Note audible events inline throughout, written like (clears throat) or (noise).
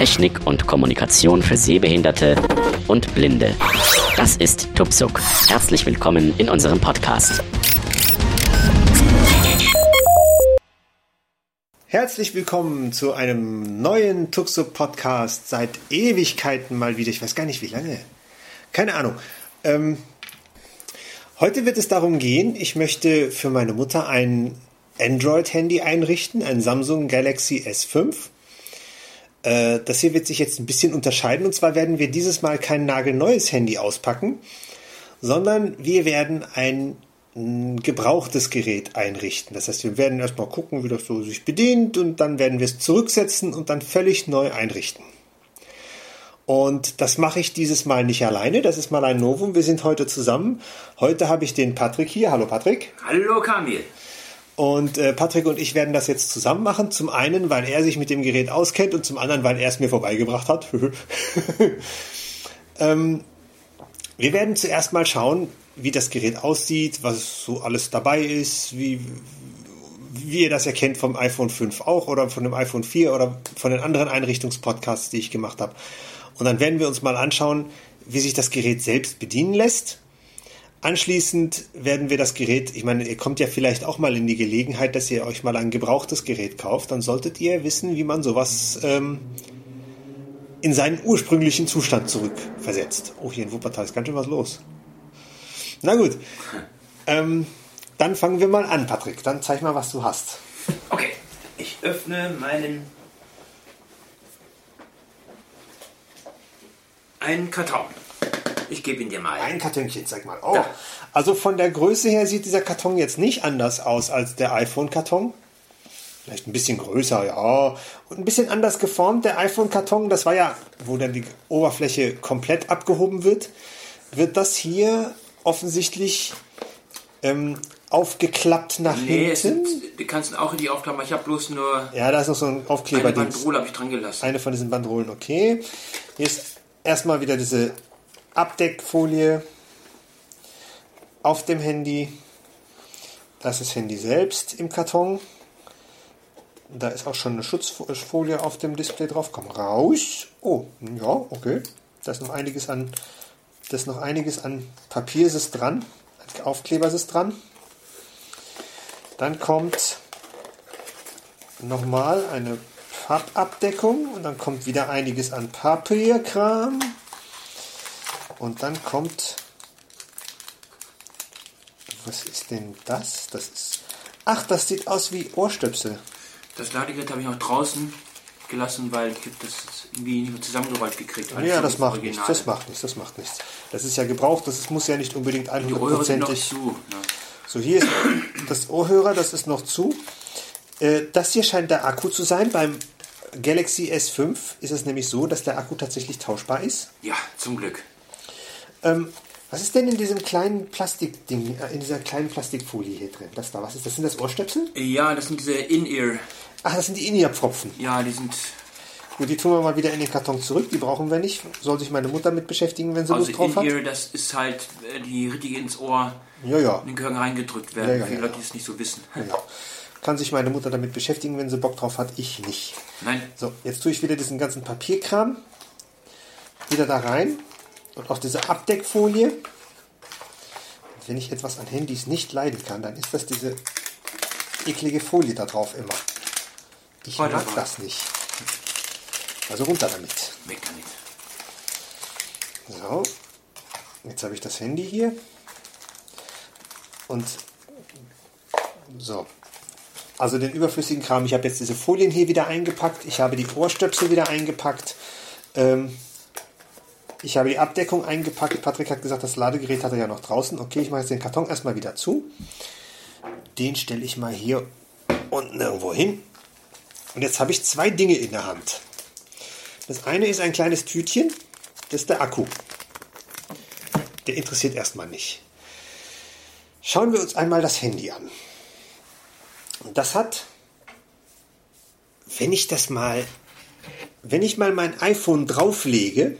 Technik und Kommunikation für Sehbehinderte und Blinde. Das ist Tupsuk. Herzlich willkommen in unserem Podcast. Herzlich willkommen zu einem neuen Tuxuk Podcast seit Ewigkeiten mal wieder. Ich weiß gar nicht wie lange. Keine Ahnung. Ähm, heute wird es darum gehen, ich möchte für meine Mutter ein Android-Handy einrichten, ein Samsung Galaxy S5. Äh, das hier wird sich jetzt ein bisschen unterscheiden. Und zwar werden wir dieses Mal kein nagelneues Handy auspacken, sondern wir werden ein gebrauchtes Gerät einrichten. Das heißt, wir werden erstmal gucken, wie das so sich bedient und dann werden wir es zurücksetzen und dann völlig neu einrichten. Und das mache ich dieses Mal nicht alleine. Das ist mal ein Novum. Wir sind heute zusammen. Heute habe ich den Patrick hier. Hallo Patrick. Hallo Kamil. Und äh, Patrick und ich werden das jetzt zusammen machen. Zum einen, weil er sich mit dem Gerät auskennt und zum anderen, weil er es mir vorbeigebracht hat. (laughs) ähm, wir werden zuerst mal schauen, wie das Gerät aussieht, was so alles dabei ist, wie, wie ihr das erkennt vom iPhone 5 auch oder von dem iPhone 4 oder von den anderen Einrichtungspodcasts, die ich gemacht habe. Und dann werden wir uns mal anschauen, wie sich das Gerät selbst bedienen lässt Anschließend werden wir das Gerät, ich meine, ihr kommt ja vielleicht auch mal in die Gelegenheit, dass ihr euch mal ein gebrauchtes Gerät kauft, dann solltet ihr wissen, wie man sowas ähm, in seinen ursprünglichen Zustand zurückversetzt. Oh, hier in Wuppertal ist ganz schön was los. Na gut, ähm, dann fangen wir mal an, Patrick. Dann zeig mal, was du hast. Okay, ich öffne meinen einen Karton. Ich gebe ihn dir mal. Ein Kartönchen, sag mal. Oh, also von der Größe her sieht dieser Karton jetzt nicht anders aus als der iPhone-Karton. Vielleicht ein bisschen größer, ja. Und ein bisschen anders geformt. Der iPhone-Karton, das war ja, wo dann die Oberfläche komplett abgehoben wird, wird das hier offensichtlich ähm, aufgeklappt nach nee, hinten. Sind, du kannst auch in die aufklappen, ich habe bloß nur. Ja, da ist noch so ein Aufkleber. Eine Bandrolle habe ich dran gelassen. Eine von diesen Bandrolen, okay. Hier ist erstmal wieder diese Abdeckfolie auf dem Handy. Das ist Handy selbst im Karton. Da ist auch schon eine Schutzfolie auf dem Display drauf. Komm raus. Oh, ja, okay. Da ist noch einiges an, das noch einiges an Papier ist dran. Aufkleber ist dran. Dann kommt nochmal eine Pappabdeckung und dann kommt wieder einiges an Papierkram. Und dann kommt. Was ist denn das? Das ist. Ach, das sieht aus wie Ohrstöpsel. Das Ladegerät habe ich noch draußen gelassen, weil ich das irgendwie nicht mehr zusammengerollt gekriegt. habe. ja, das macht Original. nichts. Das macht nichts. Das macht nichts. Das ist ja gebraucht. Das muss ja nicht unbedingt 100%ig. zu. Ne? So, hier ist das Ohrhörer. Das ist noch zu. Äh, das hier scheint der Akku zu sein. Beim Galaxy S5 ist es nämlich so, dass der Akku tatsächlich tauschbar ist. Ja, zum Glück. Ähm, was ist denn in diesem kleinen Plastikding, äh, in dieser kleinen Plastikfolie hier drin? Das da, was ist das? Sind das Ohrstöpsel? Ja, das sind diese In-Ear. Ach, das sind die In-Ear-Pfropfen. Ja, die sind. Gut, die tun wir mal wieder in den Karton zurück. Die brauchen wir nicht. Soll sich meine Mutter mit beschäftigen, wenn sie also Lust drauf hat? In-Ear, das ist halt äh, die richtige ins Ohr. Ja, ja. In den Gehirn reingedrückt werden. Ja, ja, Viele Leute, die es nicht so wissen. Ja. Kann sich meine Mutter damit beschäftigen, wenn sie Bock drauf hat. Ich nicht. Nein. So, jetzt tue ich wieder diesen ganzen Papierkram wieder da rein. Und auch diese Abdeckfolie. Wenn ich etwas an Handys nicht leiden kann, dann ist das diese eklige Folie da drauf immer. Ich mag Warte. das nicht. Also runter damit. Weg damit. So. Jetzt habe ich das Handy hier. Und so. Also den überflüssigen Kram. Ich habe jetzt diese Folien hier wieder eingepackt. Ich habe die Ohrstöpsel wieder eingepackt. Ähm, ich habe die Abdeckung eingepackt. Patrick hat gesagt, das Ladegerät hat er ja noch draußen. Okay, ich mache jetzt den Karton erstmal wieder zu. Den stelle ich mal hier unten irgendwo hin. Und jetzt habe ich zwei Dinge in der Hand. Das eine ist ein kleines Tütchen. Das ist der Akku. Der interessiert erstmal nicht. Schauen wir uns einmal das Handy an. Und das hat, wenn ich das mal, wenn ich mal mein iPhone drauflege,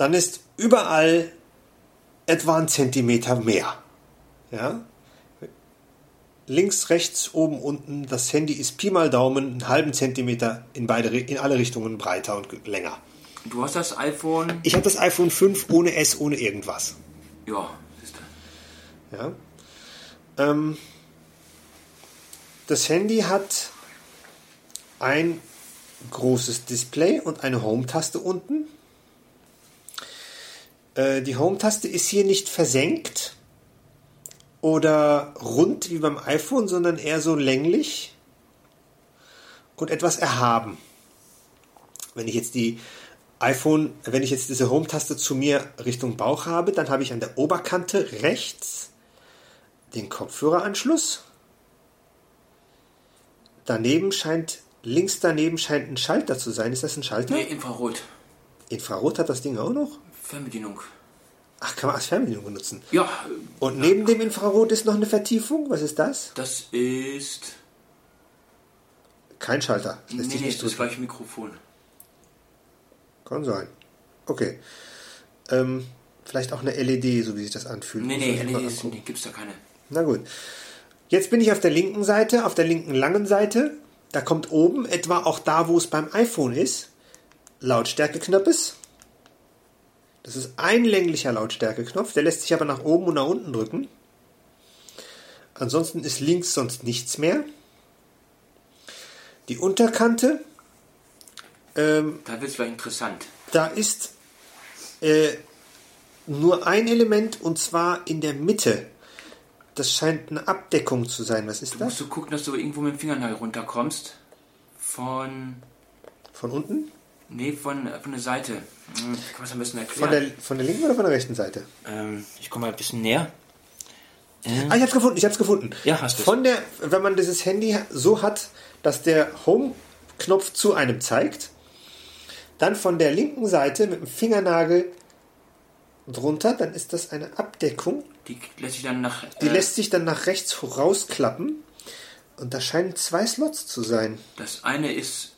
dann ist überall etwa ein Zentimeter mehr. Ja? links, rechts, oben, unten. Das Handy ist Pi mal Daumen einen halben Zentimeter in, beide, in alle Richtungen breiter und länger. Du hast das iPhone. Ich habe das iPhone 5 ohne S, ohne irgendwas. Ja, siehst du. Ja. Ähm, das Handy hat ein großes Display und eine Home-Taste unten. Äh, die Home-Taste ist hier nicht versenkt oder rund wie beim iPhone, sondern eher so länglich und etwas erhaben. Wenn ich jetzt die iPhone, wenn ich jetzt diese Home-Taste zu mir Richtung Bauch habe, dann habe ich an der Oberkante rechts den Kopfhöreranschluss. Daneben scheint, links daneben scheint ein Schalter zu sein. Ist das ein Schalter? Nee, Infrarot. Infrarot hat das Ding auch noch? Fernbedienung. Ach, kann man als Fernbedienung benutzen. Ja, Und neben dem Infrarot ist noch eine Vertiefung. Was ist das? das ist. Kein Schalter. Das Nee, lässt sich nee, nicht das gleiche Mikrofon. Kann sein. Okay. Ähm, vielleicht auch eine LED, so wie sich das anfühlt. Nee, nee, LEDs nee, gibt's da keine. Na gut. Jetzt bin ich auf der linken Seite, auf der linken langen Seite. Da kommt oben, etwa auch da, wo es beim iPhone ist, Lautstärkeknopfes. Das ist ein länglicher Lautstärkeknopf, der lässt sich aber nach oben und nach unten drücken. Ansonsten ist links sonst nichts mehr. Die Unterkante, ähm, Da wird's vielleicht interessant. da ist äh, nur ein Element und zwar in der Mitte. Das scheint eine Abdeckung zu sein. Was ist Du das? musst du gucken, dass du irgendwo mit dem Fingernagel runterkommst. Von. Von unten? Nee, von, von der Seite. Kann man das besten Von erklären? der, von der linken oder von der rechten Seite? ähm, ich komme mal ein bisschen näher. Ah, ich hab's gefunden, ich hab's gefunden. Ja, hast du's. Von der, wenn man dieses Handy so hat, dass der Home-Knopf zu einem zeigt, dann von der linken Seite mit dem Fingernagel drunter, dann ist das eine Abdeckung. Die lässt sich dann nach. Die äh, lässt sich dann nach rechts rausklappen. Und da scheinen zwei Slots zu sein. Das eine ist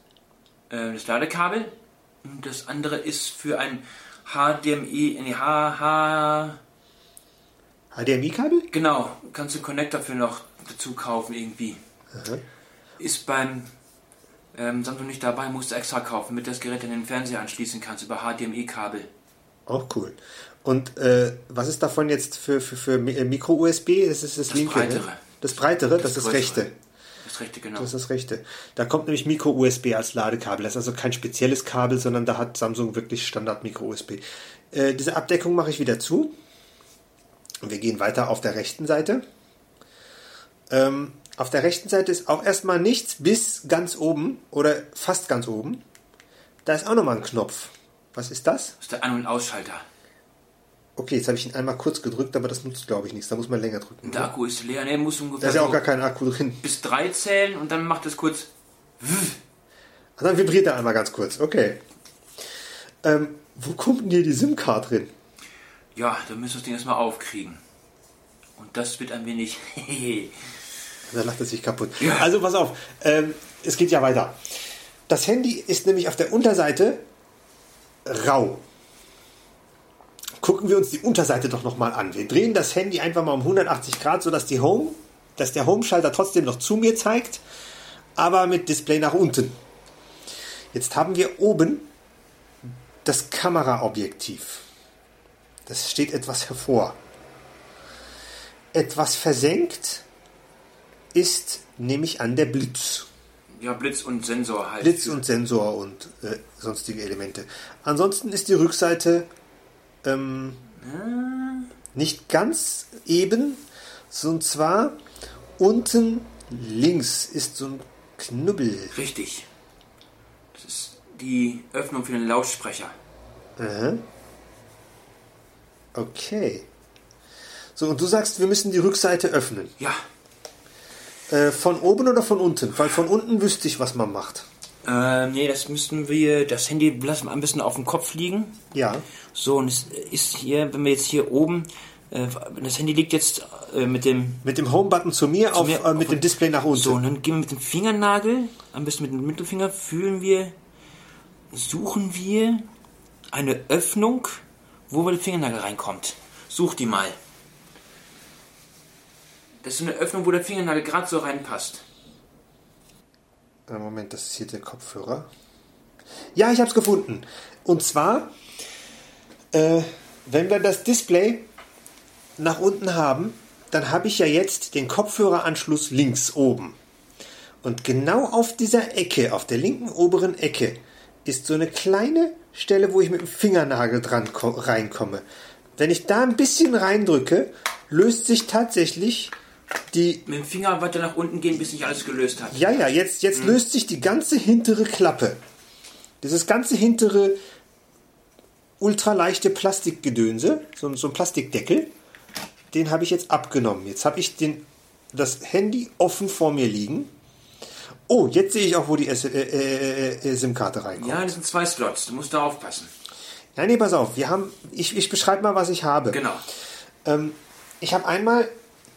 äh, das Ladekabel und das andere ist für ein HDMI, nee, HH, HDMI-Kabel? genau, kannst du einen Connector für noch dazu kaufen irgendwie. Ist beim ähm, Samsung nicht dabei, musst du extra kaufen, damit das Gerät an den Fernseher anschließen kannst über HDMI-Kabel. Auch cool. Und äh, was ist davon jetzt für, für, für äh, Micro-USB? Das ist das, Das linke. ne? breitere. Das breitere, das, ist das größere. rechte. Das rechte, genau. Das ist das rechte. Da kommt nämlich Micro-USB als Ladekabel. Das ist also kein spezielles Kabel, sondern da hat Samsung wirklich Standard Micro-USB. Äh, diese Abdeckung mache ich wieder zu. Und wir gehen weiter auf der rechten Seite. Ähm, auf der rechten Seite ist auch erstmal nichts bis ganz oben oder fast ganz oben. Da ist auch nochmal ein Knopf. Was ist das? Das ist der An- und Ausschalter. Okay, jetzt habe ich ihn einmal kurz gedrückt, aber das nutzt, glaube ich, nichts. Da muss man länger drücken. Der Akku ist leer, ne, muss Da ungefähr ist ja auch so gar kein Akku drin. bis drei zählen und dann macht es kurz. Und dann vibriert er einmal ganz kurz. Okay. Ähm, wo kommt denn hier die SIM-Card drin? Ja, dann müssen wir das Ding erstmal aufkriegen. Und das wird ein wenig. (laughs) Da lacht er sich kaputt. Ja. Also pass auf, ähm, es geht ja weiter. Das Handy ist nämlich auf der Unterseite rau. Gucken wir uns die Unterseite doch nochmal an. Wir drehen das Handy einfach mal um 180 Grad, sodass die Home, dass der Home-Schalter trotzdem noch zu mir zeigt, aber mit Display nach unten. Jetzt haben wir oben das Kameraobjektiv. Das steht etwas hervor. Etwas versenkt ist, nehme ich an, der Blitz. ja, Blitz und Sensor halt. Blitz und Sensor und äh, sonstige Elemente. Ansonsten ist die Rückseite ähm, nicht ganz eben, so und zwar unten links ist so ein Knubbel. Richtig. Das ist die Öffnung für den Lautsprecher. Aha. Okay. So, und du sagst, wir müssen die Rückseite öffnen. Ja. Äh, von oben oder von unten? Weil von unten wüsste ich, was man macht. Ähm, nee, das müssten wir, das Handy lassen wir ein bisschen auf dem Kopf liegen. Ja. So, und es ist hier, wenn wir jetzt hier oben, äh, das Handy liegt jetzt äh, mit dem, Mit dem Home-Button zu mir, auf, mir äh, mit auf- dem Display nach unten. so, und dann gehen wir mit dem Fingernagel, am besten mit dem Mittelfinger, fühlen wir, suchen wir eine Öffnung, wo der Fingernagel reinkommt. Such die mal. Das ist eine Öffnung, wo der Fingernagel gerade so reinpasst. Äh, Moment, das ist hier der Kopfhörer. Ja, ich habe es gefunden. Und zwar, äh, wenn wir das Display nach unten haben, dann habe ich ja jetzt den Kopfhöreranschluss links oben. Und genau auf dieser Ecke, auf der linken oberen Ecke, ist so eine kleine Stelle, wo ich mit dem Fingernagel dran reinkomme. Wenn ich da ein bisschen reindrücke, löst sich tatsächlich die. Mit dem Finger weiter nach unten gehen, bis sich alles gelöst hat. Ja, ja, jetzt, jetzt löst sich die ganze hintere Klappe. Dieses ganze hintere ultraleichte Plastikgedönse, so, so ein Plastikdeckel, den habe ich jetzt abgenommen. Jetzt habe ich den, das Handy offen vor mir liegen. Oh, jetzt sehe ich auch, wo die S- äh, äh, äh, SIM-Karte reinkommt. Ja, das sind zwei Slots. Du musst da aufpassen. Nein, nee, pass auf. Wir haben, ich, ich beschreibe mal, was ich habe. Genau. Ähm, ich habe einmal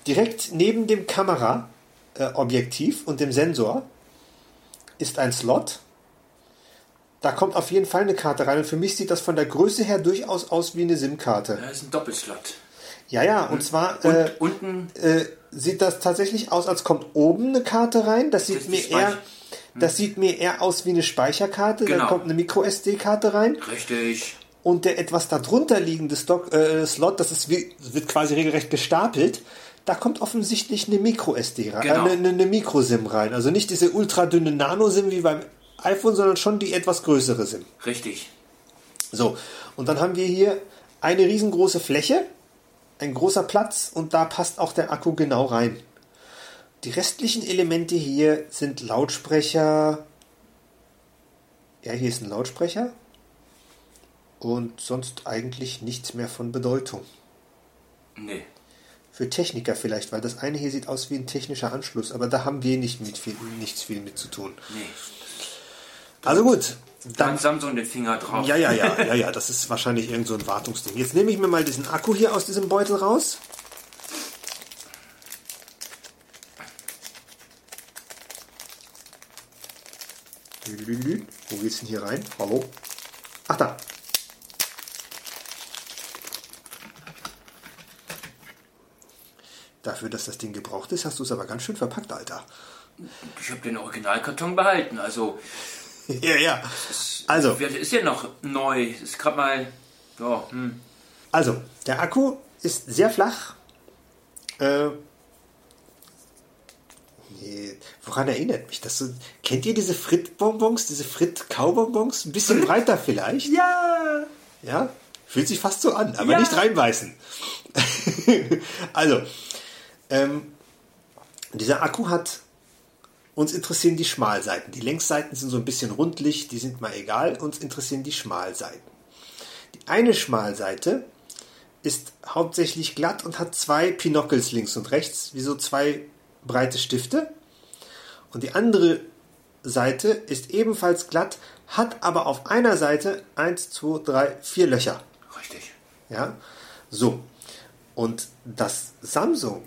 direkt neben dem Kameraobjektiv und dem Sensor ist ein Slot. Da kommt auf jeden Fall eine Karte rein. Und für mich sieht das von der Größe her durchaus aus wie eine SIM-Karte. Da ist ein Doppelslot. Ja, ja, und zwar Und äh, unten, äh, sieht das tatsächlich aus, als kommt oben eine Karte rein. Das sieht die mir eher, das sieht mir eher aus wie eine Speicherkarte. Dann Genau. kommt eine Micro SD-Karte rein. richtig. Und der etwas darunter liegende Stock, äh, Slot, das ist wie, das wird quasi regelrecht gestapelt. Da kommt offensichtlich eine Micro SD rein, Genau. äh, eine, eine Micro SIM rein. Also nicht diese ultra dünne Nano SIM wie beim iPhone, sondern schon die etwas größere SIM. Richtig. So, und dann haben wir hier eine riesengroße Fläche, ein großer Platz und da passt auch der Akku genau rein. Die restlichen Elemente hier sind Lautsprecher. Ja, hier ist ein Lautsprecher. Und sonst eigentlich nichts mehr von Bedeutung. Nee. Für Techniker vielleicht, weil das eine hier sieht aus wie ein technischer Anschluss, aber da haben wir nicht mit viel, nichts viel mit zu tun. Nee. Also gut, Da dann hat Samsung den Finger drauf. Ja, ja, ja, ja, ja, das ist wahrscheinlich irgend so ein Wartungsding. Jetzt nehme ich mir mal diesen Akku hier aus diesem Beutel raus. Wo geht's denn hier rein? Hallo? Ach da. Dafür, dass das Ding gebraucht ist, hast du es aber ganz schön verpackt, Alter. Ich habe den Originalkarton behalten. Also, (laughs) Ja, ja. Also, wer ist ja noch neu. Ist gerade mal. Ja, hm. Also, der Akku ist sehr flach. Äh, nee, woran erinnert mich das? So, kennt ihr diese Fritt-Bonbons, diese Fritt-Kaubonbons? Ein bisschen breiter vielleicht? Ja! Ja? Fühlt sich fast so an, aber Ja. nicht reinbeißen. (laughs) also, ähm, dieser Akku hat, uns interessieren die Schmalseiten. Die Längsseiten sind so ein bisschen rundlich, die sind mal egal, uns interessieren die Schmalseiten. Die eine Schmalseite ist hauptsächlich glatt und hat zwei Pinockels links und rechts, wie so zwei breite Stifte. Und die andere Seite ist ebenfalls glatt, hat aber auf einer Seite eins, zwei, drei, vier Löcher. Richtig. Ja, so. Und das Samsung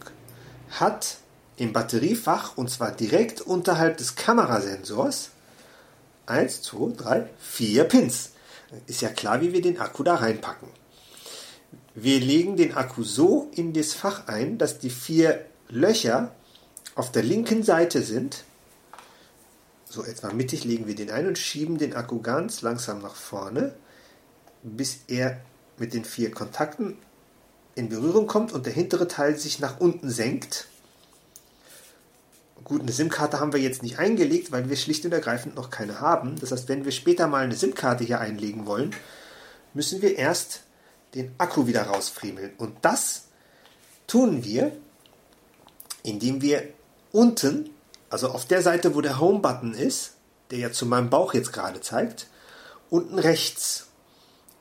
hat im Batteriefach, und zwar direkt unterhalb des Kamerasensors, 1, 2, 3, 4 Pins. Ist ja klar, wie wir den Akku da reinpacken. Wir legen den Akku so in das Fach ein, dass die vier Löcher auf der linken Seite sind. So etwa mittig legen wir den ein und schieben den Akku ganz langsam nach vorne, bis er mit den vier Kontakten in Berührung kommt und der hintere Teil sich nach unten senkt. Gut, eine SIM-Karte haben wir jetzt nicht eingelegt, weil wir schlicht und ergreifend noch keine haben. Das heißt, wenn wir später mal eine SIM-Karte hier einlegen wollen, müssen wir erst den Akku wieder rausfriemeln. Und das tun wir, indem wir unten, also auf der Seite, wo der Home-Button ist, der ja zu meinem Bauch jetzt gerade zeigt, unten rechts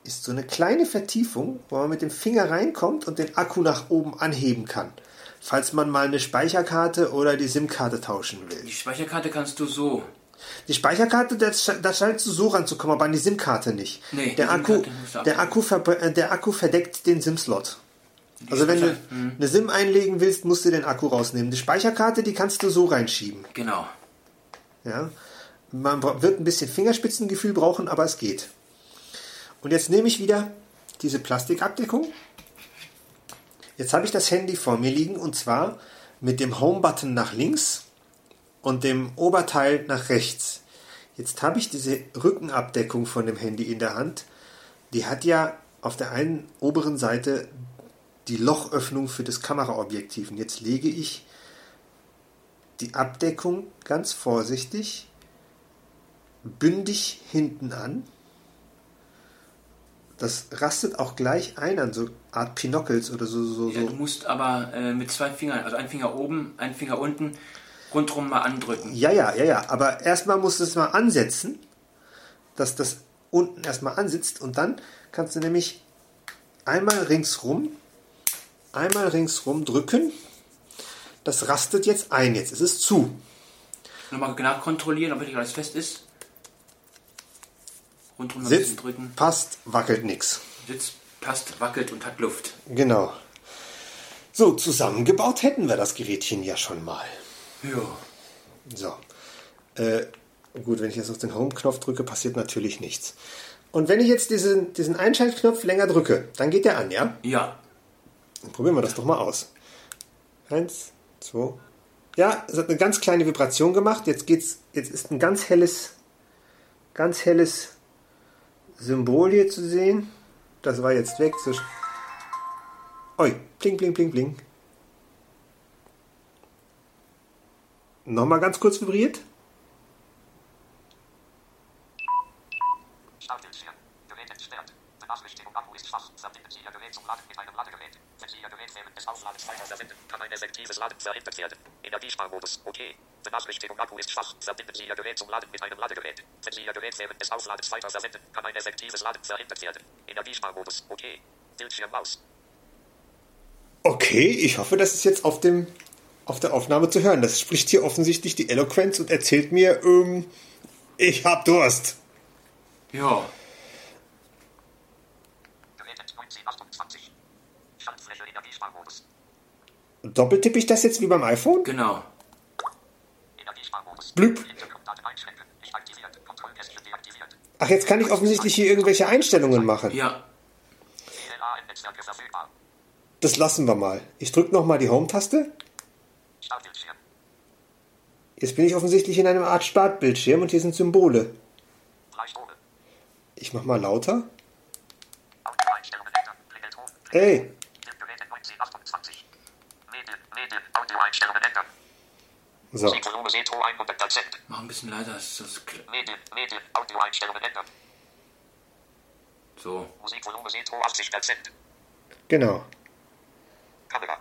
ist so eine kleine Vertiefung, wo man mit dem Finger reinkommt und den Akku nach oben anheben kann, falls man mal eine Speicherkarte oder die SIM-Karte tauschen will. Die Speicherkarte kannst du so. Die Speicherkarte, da sch- da scheinst du so ranzukommen, aber an die SIM-Karte nicht. Nee, der, Akku, der, Akku äh, der Akku verdeckt den SIM-Slot. Also wenn du hm. eine SIM einlegen willst, musst du den Akku rausnehmen. Die Speicherkarte, die kannst du so reinschieben. Genau. Ja? Man wird ein bisschen Fingerspitzengefühl brauchen, aber es geht. Und jetzt nehme ich wieder diese Plastikabdeckung. Jetzt habe ich das Handy vor mir liegen und zwar mit dem Home-Button nach links und dem Oberteil nach rechts. Jetzt habe ich diese Rückenabdeckung von dem Handy in der Hand. Die hat ja auf der einen oberen Seite die Lochöffnung für das Kameraobjektiv. Und jetzt lege ich die Abdeckung ganz vorsichtig, bündig hinten an. Das rastet auch gleich ein an so Art Pinockels oder so. so, Ja, so. du musst aber äh, mit zwei Fingern, also ein Finger oben, ein Finger unten, rundherum mal andrücken. Ja, ja, ja, ja. Aber erstmal musst du es mal ansetzen, dass das unten erstmal ansitzt und dann kannst du nämlich einmal ringsrum, einmal ringsrum drücken. Das rastet jetzt ein. Jetzt ist es zu. Nochmal genau kontrollieren, ob wirklich alles fest ist. Rundherum noch bisschen drücken. passt, wackelt nix. Sitzt, passt, wackelt und hat Luft. Genau. So, zusammengebaut hätten wir das Gerätchen ja schon mal. Ja. So. Äh, gut, wenn ich jetzt auf den Home-Knopf drücke, passiert natürlich nichts. Und wenn ich jetzt diesen, diesen Einschaltknopf länger drücke, dann geht der an, ja? Ja. Dann probieren wir das doch mal aus. Eins, zwei. Ja, es hat eine ganz kleine Vibration gemacht. Jetzt geht's, jetzt ist ein ganz helles, ganz helles Symbol hier zu sehen. Das war jetzt weg. Oi, bling, bling, bling, bling. Nochmal ganz kurz vibriert. Startbildschirm. Gerät entsperrt. Benachrichtigung Akku ist schwach. Verbinden Sie Ihr Gerät zum Laden mit einem Ladegerät. Wenn Sie Ihr Gerät während des Aufladens weiter verwenden, kann ein effektives Laden verhindert werden. Energiesparmodus. Okay. Benachrichtigung Akku ist schwach. Verbinden Sie Ihr Gerät zum Laden mit einem Ladegerät. Wenn Sie Ihr Gerät während des Aufladens weiter verwenden, kann ein effektives Laden verhindert werden. Energiesparmodus. Okay. Bildschirm aus. Okay, ich hoffe, das ist jetzt auf dem auf der Aufnahme zu hören. Das spricht hier offensichtlich die Eloquenz und erzählt mir, ähm, ich hab Durst. Ja. Gerät 1928. Schaltfläche Energiesparmodus. Doppeltippe ich das jetzt wie beim iPhone? Genau. Blüp. Ach, jetzt kann ich offensichtlich hier irgendwelche Einstellungen machen. Ja. Das lassen wir mal. Ich drücke nochmal die Home-Taste. Jetzt bin ich offensichtlich in einem Art Startbildschirm und hier sind Symbole. Ich mach mal lauter. Ey, Gerät 1928. Medien, Medien, Audioeinstellungen ändern. So. Musikvolumen Seto 100 Prozent. Mach ein bisschen leiser. ist Das Medien, Medien, Audioeinstellungen ändern. so. Musikvolumen Seto 80 Prozent. Genau. Kamera.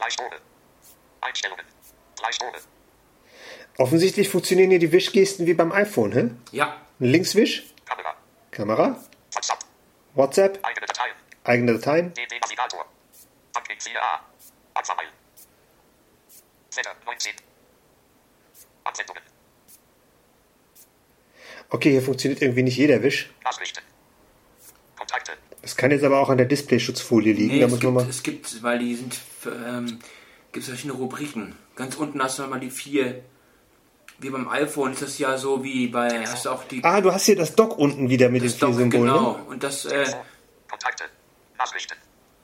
Einstellungen. Offensichtlich funktionieren hier die Wischgesten wie beim iPhone, hä? Ja. Linkswisch, Kamera. Kamera, WhatsApp. WhatsApp, Eigene Dateien. eigene Dateien. DB Navigator. Pumpkin 4a. Aquamail. Wetter 19. Anwendungen. Okay, hier funktioniert irgendwie nicht jeder Wisch. Nachrichten. Kontakte. Das kann jetzt aber auch an der Displayschutzfolie liegen. Nee, da es muss man gibt, mal. es gibt, weil die sind, ähm, gibt es verschiedene Rubriken. Ganz unten hast du mal die vier, wie beim iPhone ist das ja so wie bei, hast du auch die, Ah, du hast hier das Dock unten wieder mit den vier Symbolen. genau. Ne? Und das, äh, Kontakte. Nachrichten.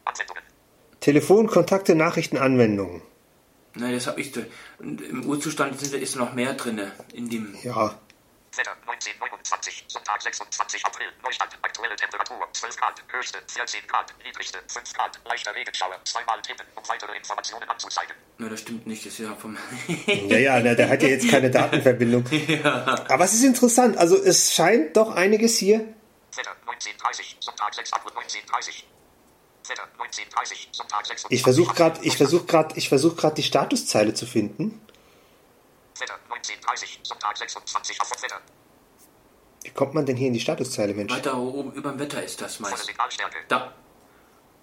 Anwendungen. Telefon, Kontakte, Nachrichten, Anwendungen. Nein, das habe ich, und im Urzustand sind, ist noch mehr drin in dem, Ja. Wetter 1929. Sonntag 26 April. Neustadt. Aktuelle Temperatur 12 Grad. Höchste 14 Grad. Niedrigste 5 Grad. Leichter Regenschauer. Zweimal tippen, um weitere Informationen anzuzeigen. na, das stimmt nicht, das ist ja vom, (laughs) Ja, ja, der, hat ja jetzt keine Datenverbindung. (laughs) Aber es ist interessant. Also es scheint doch einiges hier. Wetter 1930. Sonntag 6 April 1930. Wetter 1930. Sonntag 26 Ich versuche gerade, ich versuche gerade, ich versuche gerade die Statuszeile zu finden. Wetter 1930. Sonntag 26 April. Wetter. Wie kommt man denn hier in die Statuszeile, Mensch? weiter oben über dem Wetter ist das meist. Da,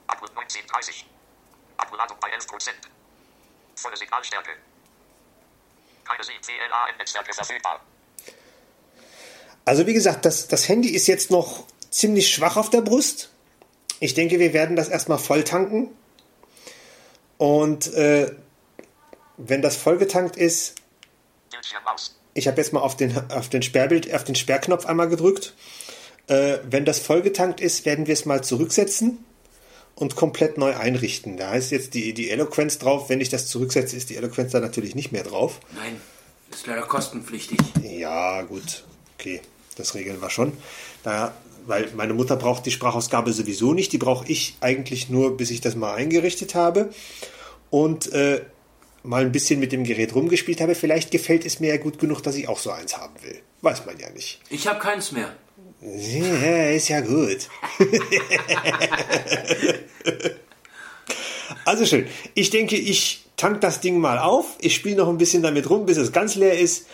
April 1930. Akkuladung bei 11 Prozent. Volle Signalstärke. Keine WLAN-Netzwerke verfügbar. Also wie gesagt, das, das Handy ist jetzt noch ziemlich schwach auf der Brust. Ich denke, wir werden das erstmal voll tanken. Und äh, wenn das vollgetankt ist, Bildschirm aus. ich habe jetzt mal auf den, auf den Sperrbild, auf den Sperrknopf einmal gedrückt. Äh, wenn das vollgetankt ist, werden wir es mal zurücksetzen und komplett neu einrichten. Da heißt jetzt die, die Eloquenz drauf. Wenn ich das zurücksetze, ist die Eloquenz da natürlich nicht mehr drauf. Nein, ist leider kostenpflichtig. Ja, gut. Okay, das regeln wir schon. Da, weil meine Mutter braucht die Sprachausgabe sowieso nicht. Die brauche ich eigentlich nur, bis ich das mal eingerichtet habe. Und äh, mal ein bisschen mit dem Gerät rumgespielt habe. Vielleicht gefällt es mir ja gut genug, dass ich auch so eins haben will. Weiß man ja nicht. Ich habe keins mehr. Ja, ist ja gut. (laughs) also schön. Ich denke, ich tank das Ding mal auf. Ich spiele noch ein bisschen damit rum, bis es ganz leer ist.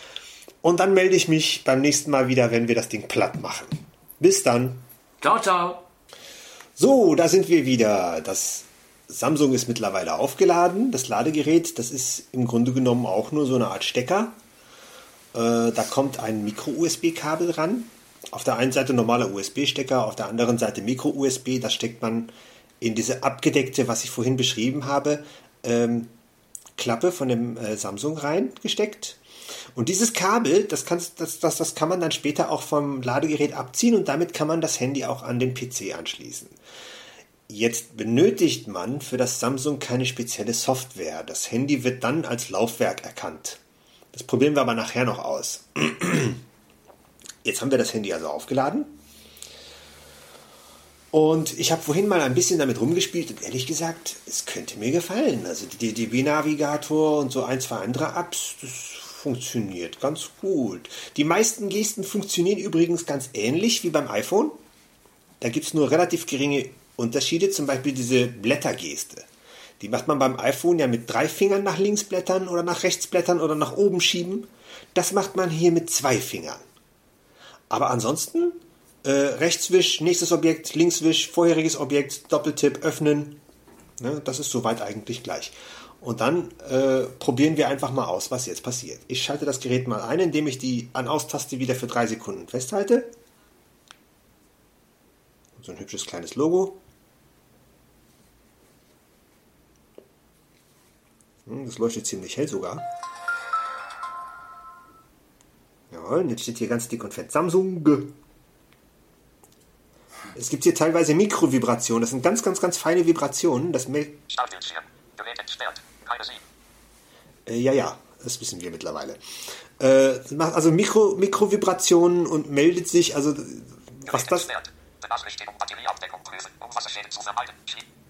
Und dann melde ich mich beim nächsten Mal wieder, wenn wir das Ding platt machen. Bis dann. Ciao, ciao. So, da sind wir wieder. Das Samsung ist mittlerweile aufgeladen. Das Ladegerät, das ist im Grunde genommen auch nur so eine Art Stecker. Äh, da kommt ein Micro-USB-Kabel ran. Auf der einen Seite normaler USB-Stecker, auf der anderen Seite Micro-USB. Das steckt man in diese abgedeckte, was ich vorhin beschrieben habe, ähm, Klappe von dem äh, Samsung reingesteckt. Und dieses Kabel, das, kannst, das, das, das kann man dann später auch vom Ladegerät abziehen und damit kann man das Handy auch an den PC anschließen. Jetzt benötigt man für das Samsung keine spezielle Software. Das Handy wird dann als Laufwerk erkannt. Das probieren wir aber nachher noch aus. (clears throat) Jetzt haben wir das Handy also aufgeladen. Und ich habe vorhin mal ein bisschen damit rumgespielt und ehrlich gesagt, es könnte mir gefallen. Also die DB-Navigator und so ein, zwei andere Apps, das funktioniert ganz gut. Die meisten Gesten funktionieren übrigens ganz ähnlich wie beim iPhone. Da gibt es nur relativ geringe Unterschiede, zum Beispiel diese Blättergeste. Die macht man beim iPhone ja mit drei Fingern nach links blättern oder nach rechts blättern oder nach oben schieben. Das macht man hier mit zwei Fingern. Aber ansonsten äh, Rechtswisch, nächstes Objekt, Linkswisch, vorheriges Objekt, Doppeltipp, öffnen. Ne, das ist soweit eigentlich gleich. Und dann äh, probieren wir einfach mal aus, was jetzt passiert. Ich schalte das Gerät mal ein, indem ich die An-Aus-Taste wieder für drei Sekunden festhalte. So ein hübsches kleines Logo. Hm, das leuchtet ziemlich hell sogar. Jawohl, und jetzt steht hier ganz dick und fett Samsung. Es gibt hier teilweise Mikrovibrationen. Das sind ganz, ganz, ganz feine Vibrationen. Das. Startbildschirm. Gerät entsperrt. Keine Sie. Äh, ja, ja, das wissen wir mittlerweile. Äh, macht also Mikro, Mikrovibrationen und meldet sich, also was das. Benachrichtigung Batterieabdeckung prüfen. Um Wasserschäden zu vermeiden.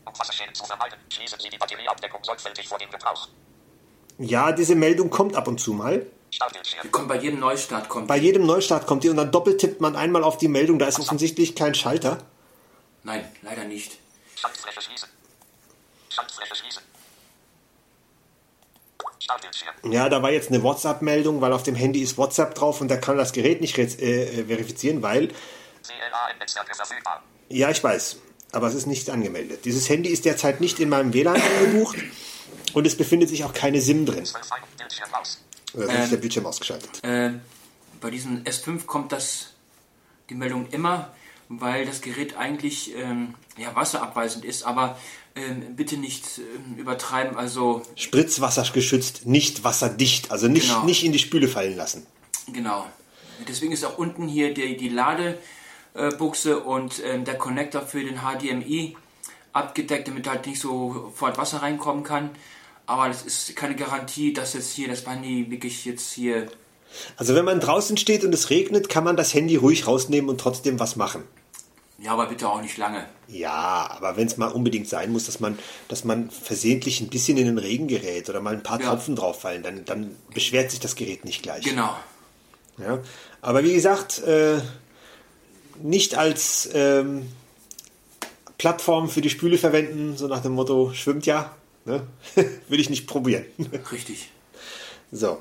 Um Wasserschäden zu vermeiden. Schließen Sie die Batterieabdeckung sorgfältig vor dem Gebrauch. Ja, diese Meldung kommt ab und zu mal. Kommt bei jedem Neustart kommt. Bei jedem Neustart kommt die und dann doppeltippt man einmal auf die Meldung. Da ist offensichtlich kein Schalter. Nein, leider nicht. Schaltfläche schließen. Schaltfläche schließen. Ja, da war jetzt eine WhatsApp-Meldung, weil auf dem Handy ist WhatsApp drauf und da kann das Gerät nicht re- äh, verifizieren, weil, ja, ich weiß, aber es ist nicht angemeldet. Dieses Handy ist derzeit nicht in meinem WLAN eingebucht und es befindet sich auch keine SIM drin. 12 ein Bildschirm aus. Oder ist Ähm. der Bildschirm ausgeschaltet. Äh, bei diesem S5 kommt das die Meldung immer, weil das Gerät eigentlich ähm, ja, wasserabweisend ist, aber ähm, bitte nicht ähm, übertreiben. Also Spritzwasser geschützt, nicht wasserdicht, also nicht, Genau. nicht in die Spüle fallen lassen. genau. Deswegen ist auch unten hier die, die Ladebuchse und ähm, der Connector für den HDMI abgedeckt, damit halt nicht sofort Wasser reinkommen kann. Aber das ist keine Garantie, dass jetzt hier das Handy wirklich jetzt hier Also wenn man draußen steht und es regnet, kann man das Handy ruhig rausnehmen und trotzdem was machen. Ja, aber bitte auch nicht lange. Ja, aber wenn es mal unbedingt sein muss, dass man, dass man versehentlich ein bisschen in den Regen gerät oder mal ein paar Ja. Tropfen drauf fallen, dann, dann beschwert sich das Gerät nicht gleich. Genau. Ja? Aber wie gesagt, äh, nicht als ähm, Plattform für die Spüle verwenden, so nach dem Motto, schwimmt ja. Ne? (laughs) Würde ich nicht probieren. Richtig. So.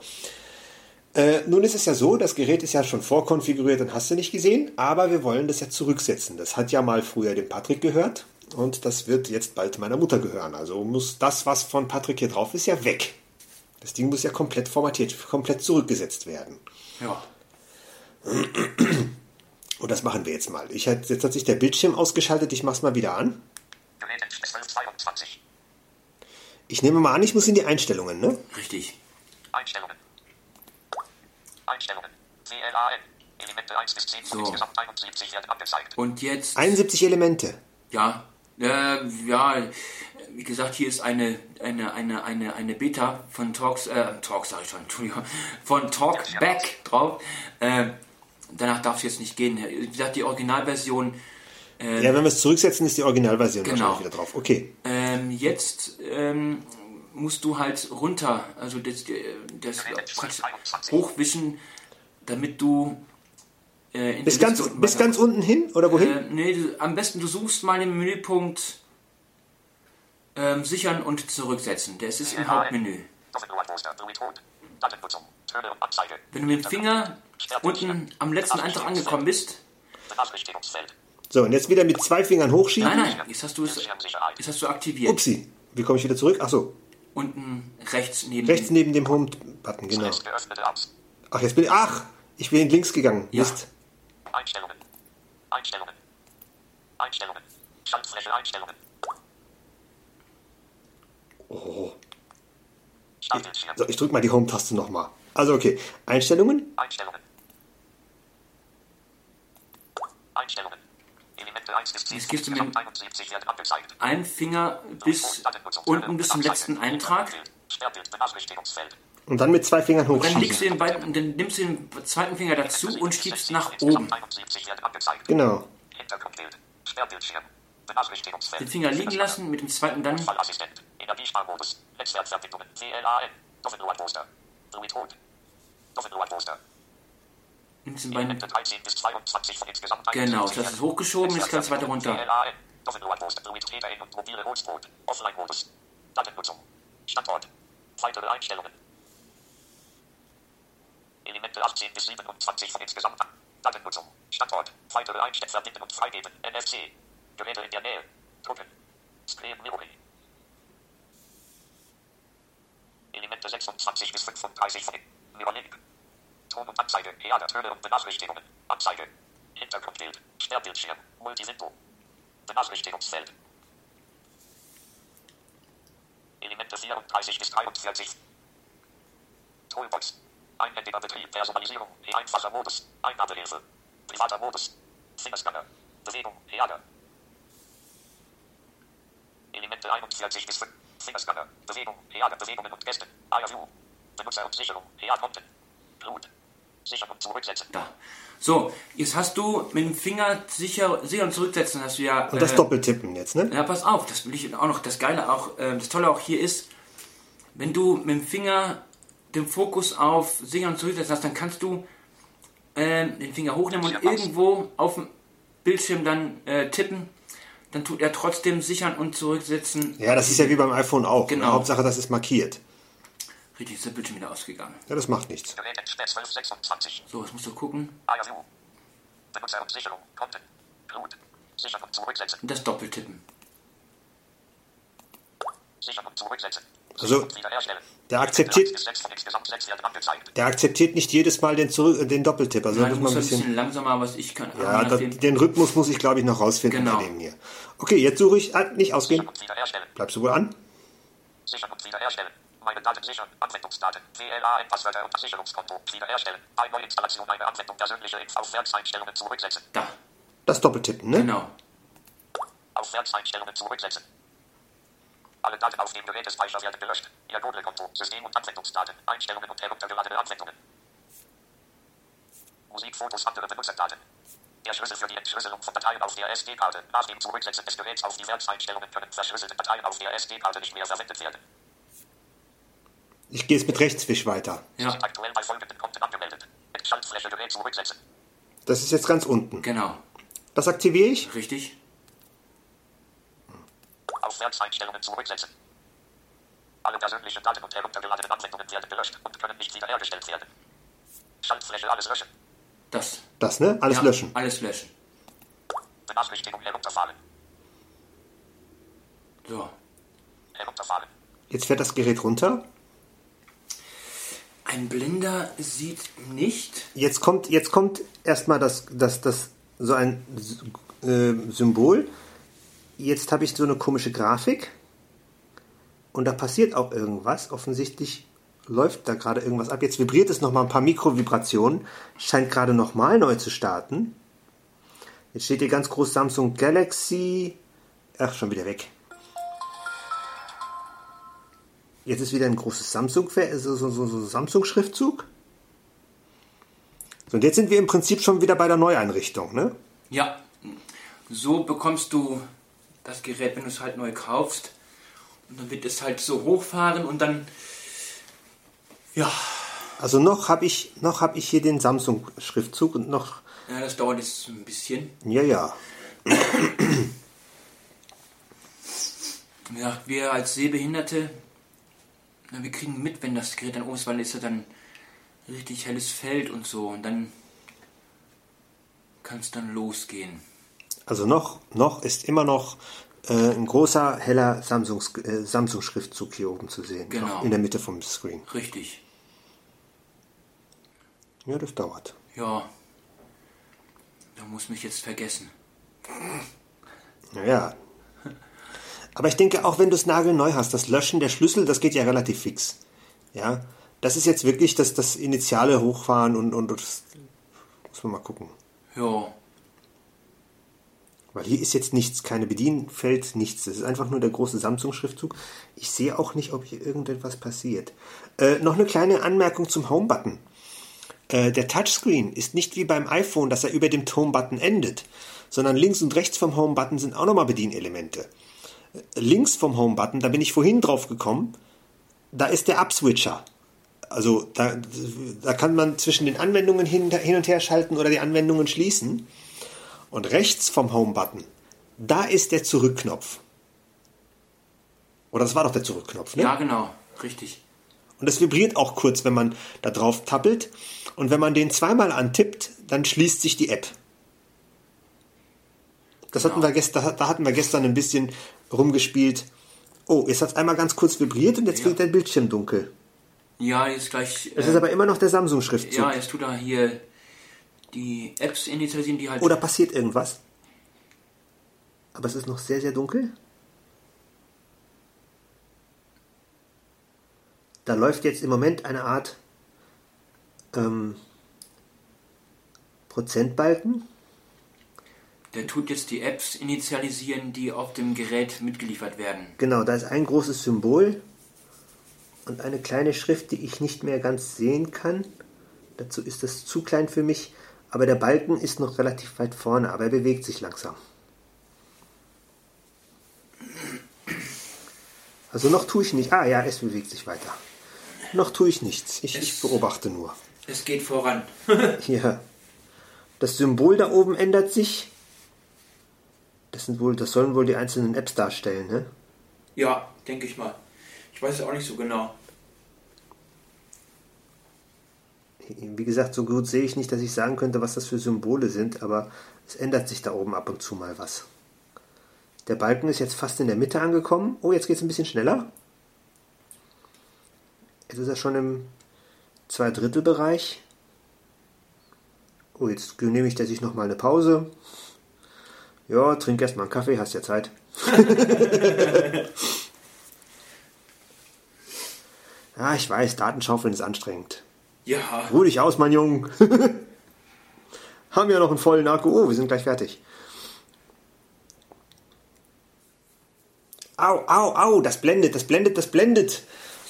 Äh, nun ist es ja so, das Gerät ist ja schon vorkonfiguriert und hast du nicht gesehen, aber wir wollen das ja zurücksetzen. Das hat ja mal früher dem Patrick gehört und das wird jetzt bald meiner Mutter gehören. Also muss das, was von Patrick hier drauf ist, ja weg. Das Ding muss ja komplett formatiert, komplett zurückgesetzt werden. Ja. (clears throat) Und das machen wir jetzt mal. Ich, hat- jetzt hat sich der Bildschirm ausgeschaltet, ich mach's mal wieder an. Gerät entsperrt 1222. Ich nehme mal an, ich muss in die Einstellungen, ne? Richtig. Einstellungen. Einstellungen. CLAN. Elemente 1 bis 10 von So. insgesamt 71 werden angezeigt. Und jetzt, 71 Elemente. ja, Äh, ja, wie gesagt, hier ist eine, eine, eine, eine, eine Beta von Talks, äh, Talks sag ich schon, Entschuldigung, von Talkback drauf. Äh, danach darf es jetzt nicht gehen. Wie gesagt, die Originalversion, Ja, wenn wir es zurücksetzen, ist die Originalversion Genau. wahrscheinlich wieder drauf. Okay. ähm, jetzt ähm, musst du halt runter, also das, das kannst hochwischen, damit du äh, in Bis der ganz, unten bis ganz unten hin oder wohin? Äh, nee, du, am besten du suchst mal den Menüpunkt ähm, sichern und zurücksetzen. Der ist im Hauptmenü. Wenn du mit dem Finger unten am letzten Eintrag angekommen bist. So, und jetzt wieder mit zwei Fingern hochschieben. nein, nein, jetzt hast du es, jetzt hast du aktiviert. Upsi. Wie komme ich wieder zurück? Achso, Unten rechts neben rechts dem, neben dem Home-Button, genau. Ach, jetzt bin ich. Ach, ich bin links gegangen. Ja. Mist. Einstellungen. Einstellungen. Einstellungen. Schaltfläche Einstellungen. Oh. Startbildschirm. So, ich drücke mal die Home-Taste nochmal. Also, okay. Einstellungen. Einstellungen. Einstellungen. Elemente 1 bis 10. Jetzt gehst du mit- insgesamt 71 werden angezeigt. ein Finger bis unten bis zum letzten Eintrag. Und dann mit zwei Fingern Dann, legst hochschieben. du den beiden, dann nimmst du den zweiten Finger dazu und schiebst nach oben. 71 werden angezeigt. Genau. Den Finger liegen lassen, mit dem zweiten dann. Energiesparmodus. Netzwerkverbindungen. WLAN. Doppelnummernposter. Return. Doppelnummernposter. nimmst du den beiden. Elemente 13 bis 22 von insgesamt Genau, 71 das ist hochgeschoben, jetzt kannst du weiter runter. Standort. Weitere Einstellungen. Elemente 18 bis 27 von insgesamt. Datennutzung. Standort. Weitere Einstellungen verbinden und freigeben. NFC. Geräte in der Nähe. Drucken. Screen Memory. Elemente 26 bis 35 von Neuralink. Ton und Anzeige. Herde, Töne und Benachrichtigungen. Anzeige. Hintergrundbild. Sperrbildschirm. Multivinto. Benachrichtigungsfeld. Elemente 34 bis 43. Toolbox. Einhändiger Betrieb. Personalisierung. Einfacher Modus. Eingabehilfe. Privater Modus. Fingerscanner. Bewegung. Herde. Elemente 41 bis 5. Fingerscanner. Bewegung. Herde. Bewegungen und Gäste. IRU. Benutzer und Sicherung. Konten. Blut. Sichern und zurücksetzen. Da. So, jetzt hast du mit dem Finger sicher, sicher und zurücksetzen, hast du ja. Und das äh, Doppeltippen jetzt, ne? Ja, pass auf, das will ich auch noch. Das Geile auch, äh, das Tolle auch hier ist, wenn du mit dem Finger den Fokus auf Sicher und Zurücksetzen hast, dann kannst du äh, den Finger hochnehmen und irgendwo auf dem Bildschirm dann äh, tippen. Dann tut er trotzdem Sichern und Zurücksetzen. Ja, das ist ja wie beim iPhone auch. Genau. Hauptsache, das ist markiert. Richtig, ist der Bildschirm wieder ausgegangen. Ja, das macht nichts. Gerät entsperrt 1226. So, jetzt musst du gucken. Benutzer und Sicherung. Zurücksetzen. Das Doppeltippen. Zurücksetzen. Also, der akzeptiert-. Der akzeptiert nicht jedes Mal den, Zurück, den Doppeltipp. Also, da Nein, muss man musst ein bisschen. bisschen langsamer, was ich kann. Ja, nachdem. den Rhythmus muss ich, glaube ich, noch rausfinden Genau. bei dem hier. Okay, jetzt suche ich. Ah, nicht ausgehen. Bleibst du wohl an? Sichern und wiederherstellen. Meine Daten sichern. Anwendungsdaten. WLAN, Passwörter und Sicherungskonto. Wiederherstellen. Bei Neuinstallation eine Anwendung. Persönliche Info. Aufwärtseinstellungen zurücksetzen. Da, Das Doppeltippen, ne? genau. Aufwärtseinstellungen zurücksetzen. Alle Daten auf dem Gerätespeicher werden gelöscht. Ihr Google-Konto, System- und Anwendungsdaten, Einstellungen und heruntergeladene Anwendungen. Musik, Fotos, andere Benutzerdaten. Der Schlüssel für die Entschlüsselung von Dateien auf der SD-Karte. Nach dem Zurücksetzen des Geräts auf die Werkseinstellungen können verschlüsselte Dateien auf der SD-Karte nicht mehr verwendet werden. Ich gehe jetzt mit Rechtswisch weiter. Ja, aktuell bei folgenden Konten angemeldet. Schaltfläche Gerät zurücksetzen. Das ist jetzt ganz unten. genau. Das aktiviere ich. Richtig. Aufwärtseinstellungen zurücksetzen. Alle persönlichen Daten und heruntergeladenen Anwendungen werden gelöscht und können nicht wiederhergestellt werden. Schaltfläche alles löschen. Das. Das, ne? Alles ja, löschen. Alles löschen. Benachrichtigung herunterfahren. So. Herunterfahren. Jetzt fährt das Gerät runter. Ein Blinder sieht nicht. Jetzt kommt, jetzt kommt erstmal das, das, das, so ein äh, Symbol. Jetzt habe ich so eine komische Grafik. Und da passiert auch irgendwas. Offensichtlich läuft da gerade irgendwas ab. Jetzt vibriert es nochmal ein paar Mikrovibrationen. Scheint gerade nochmal neu zu starten. Jetzt steht hier ganz groß Samsung Galaxy Ach, schon wieder weg. Jetzt ist wieder ein großes Samsung, so, so, so, so Samsung-Schriftzug. So, und jetzt sind wir im Prinzip schon wieder bei der Neueinrichtung, ne? Ja, so bekommst du das Gerät, wenn du es halt neu kaufst. Und dann wird es halt so hochfahren und dann. Ja. Also noch habe ich, noch hab ich hier den Samsung-Schriftzug und noch. Ja, das dauert jetzt ein bisschen. Ja, ja. Ja, wir als Sehbehinderte, na, wir kriegen mit, wenn das Gerät dann oben ist, weil es ja dann richtig helles Feld und so. Und dann kann es dann losgehen. Also noch, noch ist immer noch äh, ein großer, heller Samsung, äh, Samsung-Schriftzug hier oben zu sehen. Genau. In der Mitte vom Screen. Richtig. Ja, das dauert. Ja. Da muss mich jetzt vergessen. Naja. Aber ich denke, auch wenn du es nagelneu hast, das Löschen der Schlüssel, das geht ja relativ fix. Ja. Das ist jetzt wirklich das, das initiale Hochfahren und, und das muss man mal gucken. Ja. Weil hier ist jetzt nichts, keine Bedienfeld, nichts. Das ist einfach nur der große Samsung-Schriftzug. Ich sehe auch nicht, ob hier irgendetwas passiert. Äh, noch eine kleine Anmerkung zum Home-Button. Äh, der Touchscreen ist nicht wie beim iPhone, dass er über dem Home-Button endet, sondern links und rechts vom Home-Button sind auch nochmal Bedienelemente. Links vom Home-Button, da bin ich vorhin drauf gekommen, da ist der Upswitcher. Also da, da kann man zwischen den Anwendungen hin, hin und her schalten oder die Anwendungen schließen. Und rechts vom Home-Button, da ist der Zurückknopf. Oder das war doch der Zurückknopf, ne? Ja, genau. Richtig. Und das vibriert auch kurz, wenn man da drauf tappelt. Und wenn man den zweimal antippt, dann schließt sich die App. Das hatten wir gestern, da hatten wir gestern ein bisschen rumgespielt. Oh, jetzt hat es einmal ganz kurz vibriert und jetzt Ja. wird der Bildschirm dunkel. Ja, jetzt gleich. Es äh, ist aber immer noch der Samsung-Schriftzug. ja, jetzt tut er hier die Apps initialisieren, die halt. Oder passiert irgendwas? Aber es ist noch sehr, sehr dunkel. Da läuft jetzt im Moment eine Art ähm, Prozentbalken. Der tut jetzt die Apps initialisieren, die auf dem Gerät mitgeliefert werden. Genau, da ist ein großes Symbol und eine kleine Schrift, die ich nicht mehr ganz sehen kann. Dazu ist das zu klein für mich, aber der Balken ist noch relativ weit vorne, aber er bewegt sich langsam. Also noch tue ich nicht. Ah ja, es bewegt sich weiter. Noch tue ich nichts. Ich, ich Es- beobachte nur. Es geht voran. (laughs) (laughs) Hier. Das Symbol da oben ändert sich. Das, sind wohl, das sollen wohl die einzelnen Apps darstellen, ne? ja, denke ich mal. Ich weiß es auch nicht so genau. Wie gesagt, so gut sehe ich nicht, dass ich sagen könnte, was das für Symbole sind, aber es ändert sich da oben ab und zu mal was. Der Balken ist jetzt fast in der Mitte angekommen. Oh, jetzt geht es ein bisschen schneller. Jetzt ist er schon im Zweidrittelbereich. Oh, jetzt genehmigt er sich nochmal eine Pause. Ja, trink erst mal einen Kaffee, hast ja Zeit. (laughs) ah, ich weiß, Datenschaufeln ist anstrengend. Ja, Ruh dich aus, mein Junge. (laughs) Haben ja noch einen vollen Akku. Oh, wir sind gleich fertig. Au, au, au, das blendet, das blendet, das blendet.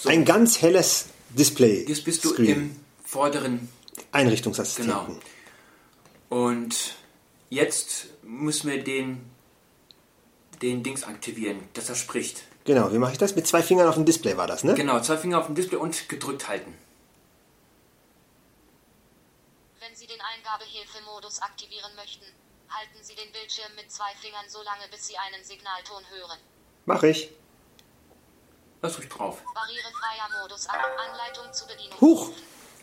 Ein ganz helles Display. jetzt bist du Screen. im vorderen. Einrichtungsassistenten. Genau. Und jetzt müssen wir den, den Dings aktivieren, dass er spricht. Genau, wie mache ich das? Mit zwei Fingern auf dem Display war das, ne? Genau, zwei Finger auf dem Display und gedrückt halten. Wenn Sie den Eingabehilfemodus aktivieren möchten, halten Sie den Bildschirm mit zwei Fingern so lange, bis Sie einen Signalton hören. Mach ich. Lass ruhig drauf. Barrierefreier Modus an. Anleitung zur Bedienung. Huch.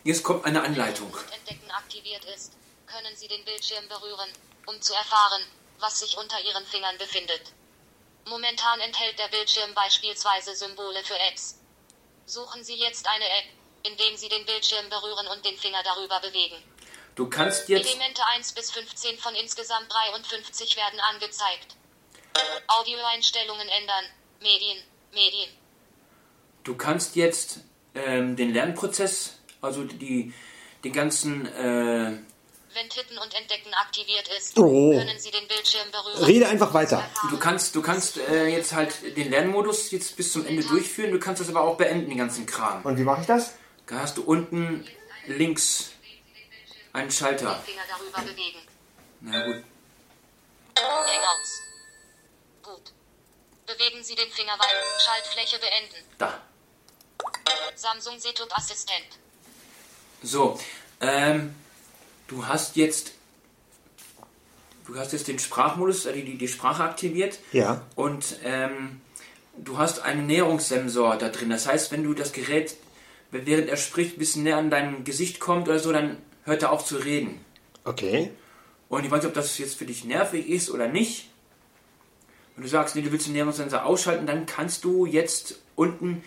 Jetzt kommt eine Anleitung. Und Entdecken aktiviert ist, können Sie den Bildschirm berühren, um zu erfahren, was sich unter Ihren Fingern befindet. Momentan enthält der Bildschirm beispielsweise Symbole für Apps. Suchen Sie jetzt eine App, indem Sie den Bildschirm berühren und den Finger darüber bewegen. Du kannst jetzt. Elemente 1 bis 15 von insgesamt 53 werden angezeigt. Audioeinstellungen ändern. Medien, Medien. Du kannst jetzt ähm, den Lernprozess, also die, die ganzen äh, Wenn Tippen und Entdecken aktiviert ist, Oh. können Sie den Bildschirm berühren. Rede einfach weiter. Du kannst, du kannst äh, jetzt halt den Lernmodus jetzt bis zum Ende durchführen, du kannst das aber auch beenden, den ganzen Kram. Und wie mache ich das? Da hast du unten links einen Schalter. Den Finger darüber bewegen. Na gut. Hangouts. Gut. Bewegen Sie den Finger weiter. Schaltfläche beenden. Da. Samsung Setup Assistent. So, ähm, du hast jetzt, du hast jetzt den Sprachmodus, äh, die, die, Sprache aktiviert. Ja. Und ähm, du hast einen Näherungssensor da drin. Das heißt, wenn du das Gerät, während er spricht, ein bisschen näher an dein Gesicht kommt oder so, dann hört er auf zu reden. Okay. Und ich weiß nicht, ob das jetzt für dich nervig ist oder nicht. Wenn du sagst, nee, du willst den Näherungssensor ausschalten, dann kannst du jetzt unten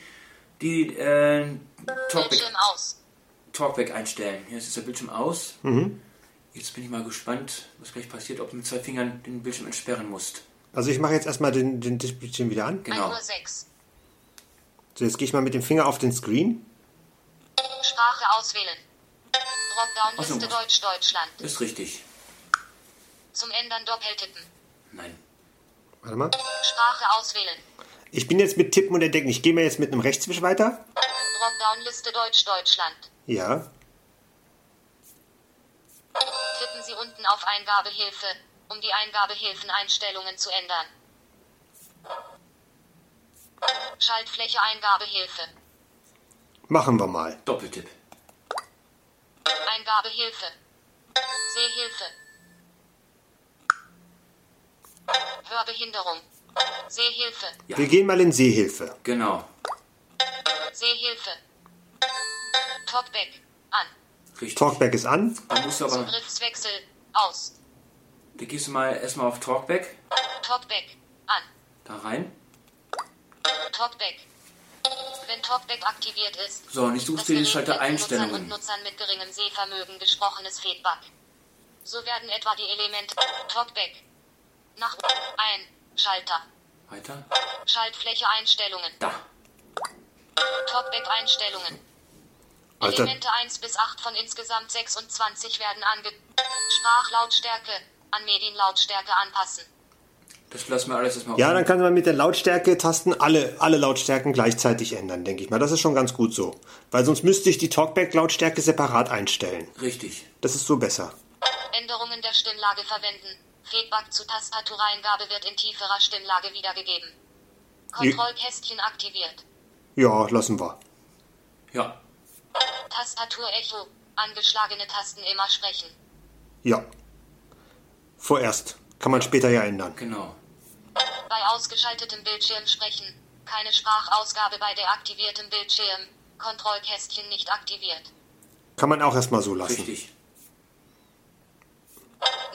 die äh, Talkback, Bildschirm aus. Talkback einstellen. Jetzt ist der Bildschirm aus. Jetzt bin ich mal gespannt, was gleich passiert, ob du mit zwei Fingern den Bildschirm entsperren musst. Also ich mache jetzt erstmal den, den Bildschirm wieder an. Genau. 1 Uhr 6. So, jetzt gehe ich mal mit dem Finger auf den Screen. Sprache auswählen. Dropdown-Liste so. Deutsch Deutschland. Ist richtig. Zum Ändern Doppeltippen. Nein. Warte mal. Sprache auswählen. Ich bin jetzt mit Tippen und Entdecken. Ich gehe mal jetzt mit einem Rechtswisch weiter. Dropdown-Liste Deutsch Deutschland. Ja. Tippen Sie unten auf Eingabehilfe, um die Eingabehilfeneinstellungen zu ändern. Schaltfläche Eingabehilfe. Machen wir mal. Doppeltipp. Eingabehilfe. Sehhilfe. Hörbehinderung. Sehhilfe. Wir gehen mal in Sehhilfe. Genau. Sehhilfe. Talkback. An. Richtig. Talkback ist an. Da musst du aber, Zugriffswechsel. Aus. da gehst du mal erstmal auf Talkback. Talkback. An. Da rein. Talkback. Wenn Talkback aktiviert ist. So, und ich suche dir den Schalter von Nutzern und Einstellungen. Nutzern mit geringem Sehvermögen gesprochenes Feedback. So werden etwa die Elemente Talkback. Nach ein Schalter. Weiter. Schaltfläche Einstellungen. Da. Talkback Einstellungen. Alter. Elemente 1 bis 8 von insgesamt 26 werden ange... Sprachlautstärke. An Medienlautstärke anpassen. Das lassen wir alles erstmal Ja, dann kann man mit der Lautstärke-Tasten alle, alle Lautstärken gleichzeitig ändern, denke ich mal. Das ist schon ganz gut so. Weil sonst müsste ich die Talkback-Lautstärke separat einstellen. Richtig. Das ist so besser. Änderungen der Stimmlage verwenden. Feedback zu Tastatureingabe wird in tieferer Stimmlage wiedergegeben. Kontrollkästchen aktiviert. Ja, lassen wir. Ja. Tastatur-Echo. Angeschlagene Tasten immer sprechen. Ja. Vorerst. Kann man später ja ändern. Genau. Bei ausgeschaltetem Bildschirm sprechen. Keine Sprachausgabe bei deaktiviertem Bildschirm. Kontrollkästchen nicht aktiviert. Kann man auch erstmal so lassen. Richtig.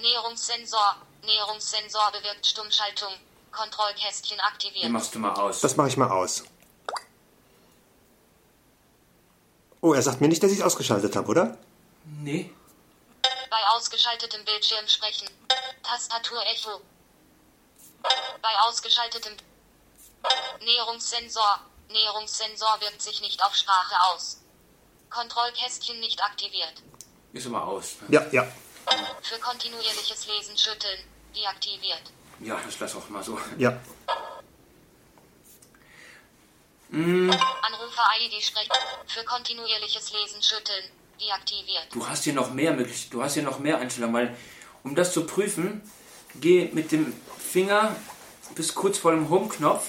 Näherungssensor. Näherungssensor bewirkt Stummschaltung. Kontrollkästchen Den aktiviert. machst du mal aus. Das mache ich mal aus. Oh, er sagt mir nicht, dass ich es ausgeschaltet habe, oder? nee. Bei ausgeschaltetem Bildschirm sprechen. Tastatur-Echo. Bei ausgeschaltetem Näherungssensor. Näherungssensor wirkt sich nicht auf Sprache aus. Kontrollkästchen nicht aktiviert. Ist aber aus. Ja, ja. Für kontinuierliches Lesen schütteln. Deaktiviert. Ja, das lass auch mal so. Ja. Anrufer-ID sprechen. Für kontinuierliches Lesen schütteln. Deaktiviert. Du hast hier noch mehr möglich, du hast hier noch mehr Einstellungen, weil um das zu prüfen, geh mit dem Finger bis kurz vor dem Home-Knopf.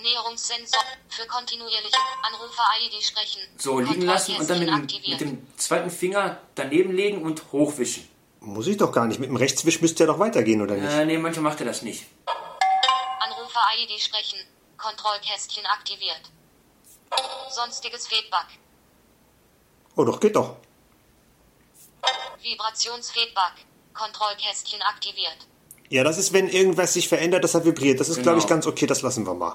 Näherungssensor. Für kontinuierliche Anrufer-ID sprechen. So liegen lassen und dann mit dem, mit dem zweiten Finger daneben legen und hochwischen. Muss ich doch gar nicht. Mit dem Rechtswisch müsste er doch weitergehen, oder nicht? Äh, nee, manchmal macht er das nicht. Anrufer-ID sprechen. Kontrollkästchen aktiviert. Sonstiges Feedback. Oh, doch, geht doch. Vibrationsfeedback. Kontrollkästchen aktiviert. Ja, das ist, wenn irgendwas sich verändert, dass er vibriert. Das ist, glaube ich, Genau. ganz okay. Das lassen wir mal.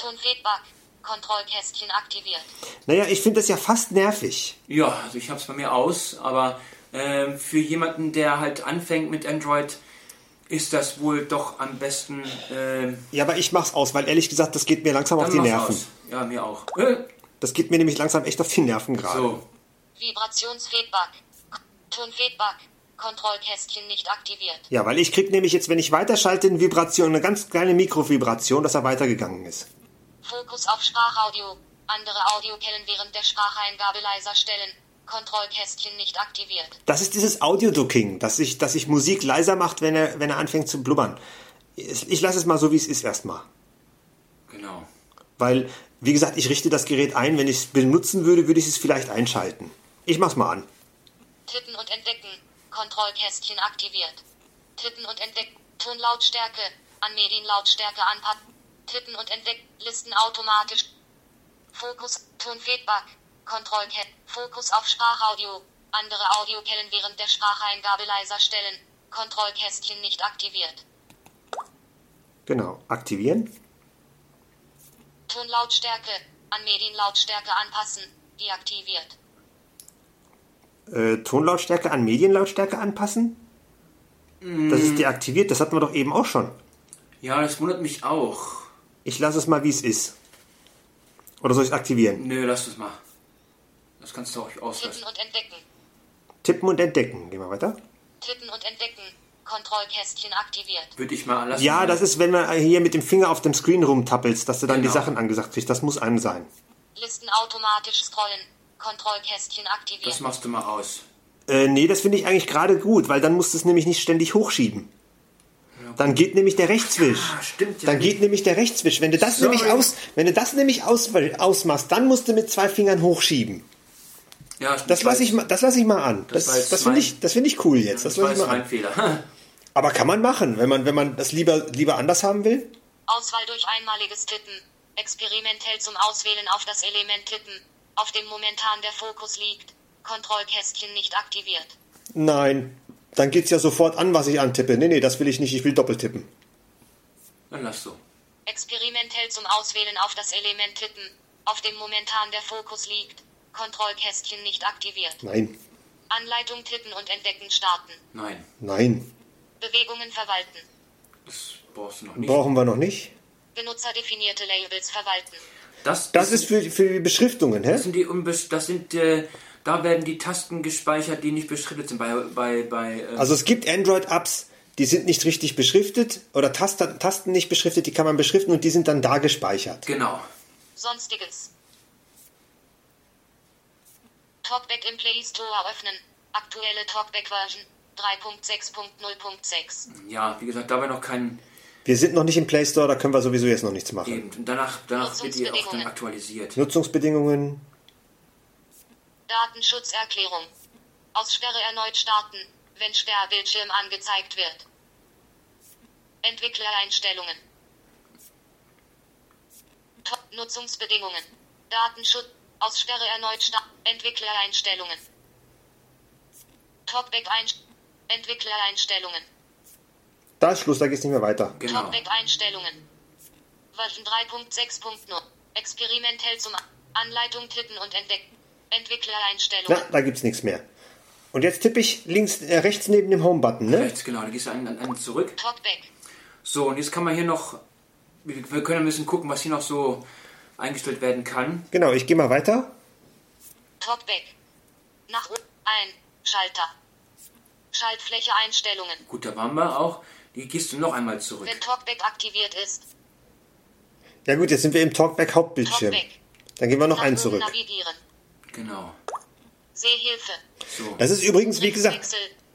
Tonfeedback. Kontrollkästchen aktiviert. Naja, ich finde das ja fast nervig. Ja, also ich habe es bei mir aus, aber ähm, für jemanden, der halt anfängt mit Android, ist das wohl doch am besten. Ähm, Ja, aber ich mach's aus, weil ehrlich gesagt, das geht mir langsam auf die Nerven. aus. Ja, mir auch. Äh, Das geht mir nämlich langsam echt auf die Nerven gerade. so, Vibrationsfeedback. Tonfeedback. Kontrollkästchen nicht aktiviert. Ja, weil ich krieg nämlich jetzt, wenn ich weiterschalte, eine Vibration, eine ganz kleine Mikrovibration, dass er weitergegangen ist. Fokus auf Sprachaudio. Andere Audioquellen während der Spracheingabe leiser stellen. Kontrollkästchen nicht aktiviert. Das ist dieses Audio-Ducking, dass sich dass sich Musik leiser macht, wenn er, wenn er anfängt zu blubbern. Ich ich lasse es mal so, wie es ist erstmal. Genau. Weil, wie gesagt, ich richte das Gerät ein. Wenn ich es benutzen würde, würde ich es vielleicht einschalten. Ich mach's mal an. Tippen und entdecken. Kontrollkästchen aktiviert. Tippen und entdecken. Tonlautstärke. An Medienlautstärke anpassen. Tippen und entdecken. Listen automatisch. Fokus. Tonfeedback. Kontrollkästchen. Fokus auf Sprachaudio. Andere Audioquellen während der Spracheingabe leiser stellen. Kontrollkästchen nicht aktiviert. Genau. Aktivieren. Tonlautstärke. An Medienlautstärke anpassen. Deaktiviert. Äh, Tonlautstärke an Medienlautstärke anpassen. Das ist deaktiviert. Das hatten wir doch eben auch schon. Ja, das wundert mich auch. Ich lasse es mal, wie es ist. Oder soll ich es aktivieren? Nö, lass das mal. Das kannst du auch auslassen. Tippen und entdecken. Tippen und entdecken. Gehen wir weiter. Tippen und entdecken. Kontrollkästchen aktiviert. Würde ich mal lassen. Ja, das ist, wenn man hier mit dem Finger auf dem Screen rumtappelst, dass du dann Genau. die Sachen angesagt kriegst. Das muss an sein. Listen automatisch scrollen. Kontrollkästchen aktiviert. Das machst du mal aus. Äh, nee, das finde ich eigentlich gerade gut, weil dann musst du es nämlich nicht ständig hochschieben. Dann geht nämlich der Rechtswisch. Ah, stimmt ja Dann nicht. geht nämlich der Rechtswisch. Wenn du das Sorry. nämlich aus, wenn du das nämlich aus, ausmachst, dann musst du mit zwei Fingern hochschieben. Ja, Das lasse ich mal, das lasse ich mal an. Das Das, das finde ich, das finde ich cool jetzt. Das Das war jetzt mein. Fehler. (laughs) Aber kann man machen, wenn man, wenn man das lieber, lieber anders haben will. Auswahl durch einmaliges Tippen. Experimentell zum Auswählen auf das Element tippen. Auf dem momentan der Fokus liegt. Kontrollkästchen nicht aktiviert. Nein, dann geht's ja sofort an, was ich antippe. Nee, nee, das will ich nicht. Ich will doppelt tippen. Dann lass so. Experimentell zum Auswählen auf das Element tippen. Auf dem momentan der Fokus liegt. Kontrollkästchen nicht aktiviert. Nein, Anleitung tippen und entdecken starten. Nein, nein, Bewegungen verwalten. das brauchst du noch nicht. brauchen wir noch nicht. Benutzerdefinierte Labels verwalten. Das, Das ist für, für die Beschriftungen, hä? das sind die unbes das sind äh, da werden die Tasten gespeichert, die nicht beschriftet sind bei bei bei äh, Also es gibt Android-Apps, die sind nicht richtig beschriftet oder Tasten, Tasten nicht beschriftet, die kann man beschriften und die sind dann da gespeichert. genau. Sonstiges. Talkback im Play Store öffnen. Aktuelle Talkback-Version 3.6.0.6. Ja, wie gesagt, dabei noch kein Wir sind noch nicht im Play Store, da können wir sowieso jetzt noch nichts machen. eben. Und danach danach wird die auch dann aktualisiert. Nutzungsbedingungen, Datenschutzerklärung. Aussperre erneut starten, wenn Sperrbildschirm angezeigt wird. Entwicklereinstellungen. Top Nutzungsbedingungen. Datenschutz. Aussperre erneut starten. Entwicklereinstellungen. Talkback ein Entwicklereinstellungen. da ist Schluss, da geht's nicht mehr weiter. Genau. Talkback-Einstellungen. Version 3.6.0. Experimentell zum Anleitung tippen und entdecken. Entwicklereinstellungen. Na, da gibt's nichts mehr. Und jetzt tippe ich links, äh, rechts neben dem Home-Button, ne? Rechts, genau, da gehst du einen, einen, zurück. Talkback. So, und jetzt kann man hier noch wir, wir können ein bisschen gucken, was hier noch so eingestellt werden kann. Genau, ich gehe mal weiter. Talkback. Nach oben. Ein. Schalter. Schaltfläche Einstellungen. Gut, da waren wir auch. Die gehst du noch einmal zurück. Wenn Talkback aktiviert ist. Ja gut, jetzt sind wir im Talkback Hauptbildschirm. Talkback. Dann gehen wir noch Nach einen zurück. navigieren. Genau. Sehhilfe. So. Das ist übrigens, wie gesagt.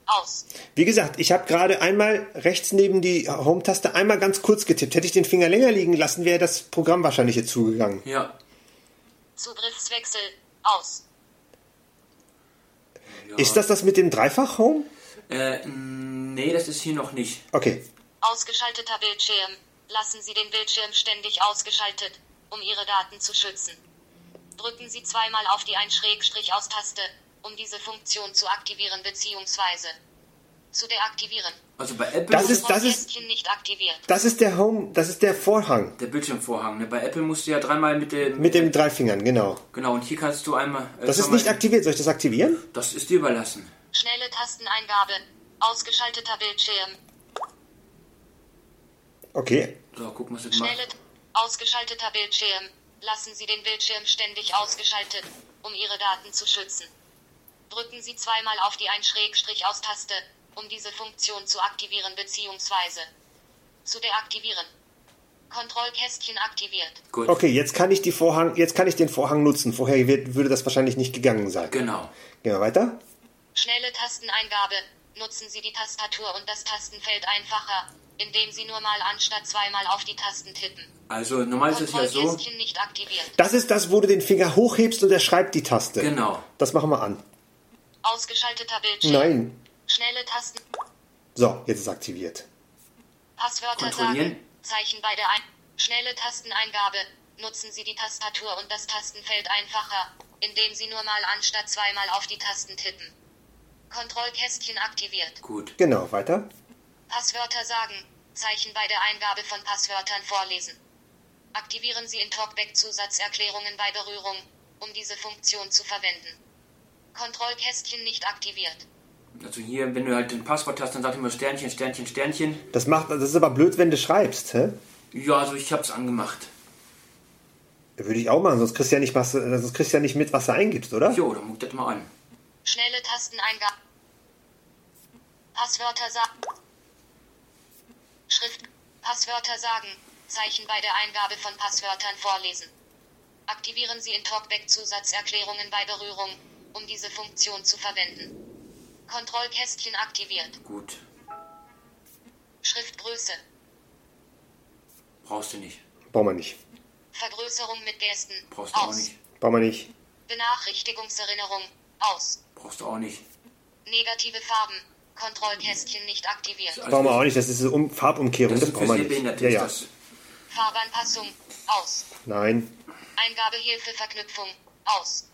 Aus. wie gesagt, ich habe gerade einmal rechts neben die Home-Taste einmal ganz kurz getippt. Hätte ich den Finger länger liegen lassen, wäre das Programm wahrscheinlich jetzt zugegangen. Ja. Zugriffswechsel. Aus. ja. Ist das das mit dem Dreifach-Home? Äh, nee, das ist hier noch nicht. Okay. Ausgeschalteter Bildschirm. Lassen Sie den Bildschirm ständig ausgeschaltet, um Ihre Daten zu schützen. Drücken Sie zweimal auf die Ein-Aus-Taste, um diese Funktion zu aktivieren bzw. zu deaktivieren. Also bei Apple Das muss- ist- das ist- Kästchen nicht aktiviert. Das ist der Home, das ist der Vorhang. der Bildschirmvorhang. Ne? Bei Apple musst du ja dreimal mit dem. Mit den drei Fingern, genau. Genau, und hier kannst du einmal. äh, Das ist nicht aktiviert. Soll ich das aktivieren? Das ist dir überlassen. Schnelle Tasteneingabe. Ausgeschalteter Bildschirm. Okay. So, gucken, was macht. Schnelle ausgeschalteter Bildschirm. Lassen Sie den Bildschirm ständig ausgeschaltet, um Ihre Daten zu schützen. Drücken Sie zweimal auf die Ein-Aus-Taste, um diese Funktion zu aktivieren bzw. zu deaktivieren. Kontrollkästchen aktiviert. Gut. Okay, jetzt kann ich die Vorhang, jetzt kann ich den Vorhang nutzen. Vorher wird, würde das wahrscheinlich nicht gegangen sein. Genau. Gehen wir weiter. Schnelle Tasteneingabe. Nutzen Sie die Tastatur und das Tastenfeld einfacher, indem Sie nur mal anstatt zweimal auf die Tasten tippen. Also normal ist es ja so. Kontrollkästchen nicht aktiviert. Das ist das, wo du den Finger hochhebst und er schreibt die Taste. Genau. Das machen wir an. Ausgeschalteter Bildschirm. Nein. Schnelle Tasten. So, jetzt ist es aktiviert. Passwörter Kontrollieren. sagen. Zeichen bei der Ein Schnelle Tasteneingabe. Nutzen Sie die Tastatur und das Tastenfeld einfacher, indem Sie nur mal anstatt zweimal auf die Tasten tippen. Kontrollkästchen aktiviert. Gut. Genau, weiter. Passwörter sagen. Zeichen bei der Eingabe von Passwörtern vorlesen. Aktivieren Sie in Talkback Zusatzerklärungen bei Berührung, um diese Funktion zu verwenden. Kontrollkästchen nicht aktiviert. Also hier, wenn du halt ein Passwort hast, dann sagt immer Sternchen, Sternchen, Sternchen. Das macht, das ist aber blöd, wenn du schreibst, hä? Ja, also ich hab's angemacht. Würde ich auch machen, sonst kriegst du ja nicht, was, sonst kriegst du ja nicht mit, was du eingibst, oder? Jo, dann muck das mal an. Schnelle Tasteneingabe. Passwörter sagen. Schrift. Passwörter sagen. Zeichen bei der Eingabe von Passwörtern vorlesen. Aktivieren Sie in Talkback Zusatzerklärungen bei Berührung, um diese Funktion zu verwenden. Kontrollkästchen aktiviert. Gut. Schriftgröße. Brauchst du nicht. Brauchen wir nicht. Vergrößerung mit Gesten. Brauchst du auch Aus. nicht. Brauchen wir nicht. Benachrichtigungserinnerung. Aus. Brauchst du auch nicht. Negative Farben. Kontrollkästchen nicht aktiviert. Alles Brauchen wir auch nicht. Das ist eine um Farbumkehrung. Das Das, brauchen wir nicht. Ja, ja. das. Farbanpassung. Aus. Nein. Eingabehilfeverknüpfung. Aus.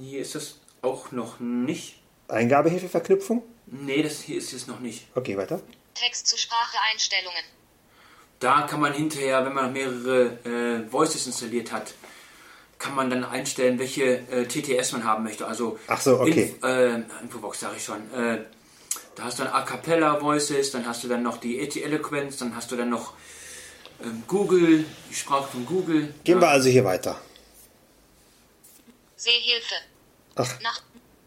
Hier ist das auch noch nicht. Eingabehilfeverknüpfung? Nee, das hier ist es noch nicht. Okay, weiter. Text zu Sprache Einstellungen. Da kann man hinterher, wenn man mehrere äh, Voices installiert hat, kann man dann einstellen, welche äh, TTS man haben möchte. Also Ach so, okay. Inf äh, Infobox sage ich schon. Äh, da hast du dann A cappella Voices, dann hast du dann noch die ET Eloquence, dann hast du dann noch ähm, Google, die Sprache von Google. Gehen ja. wir also hier weiter. Sehhilfe. Ach, Nach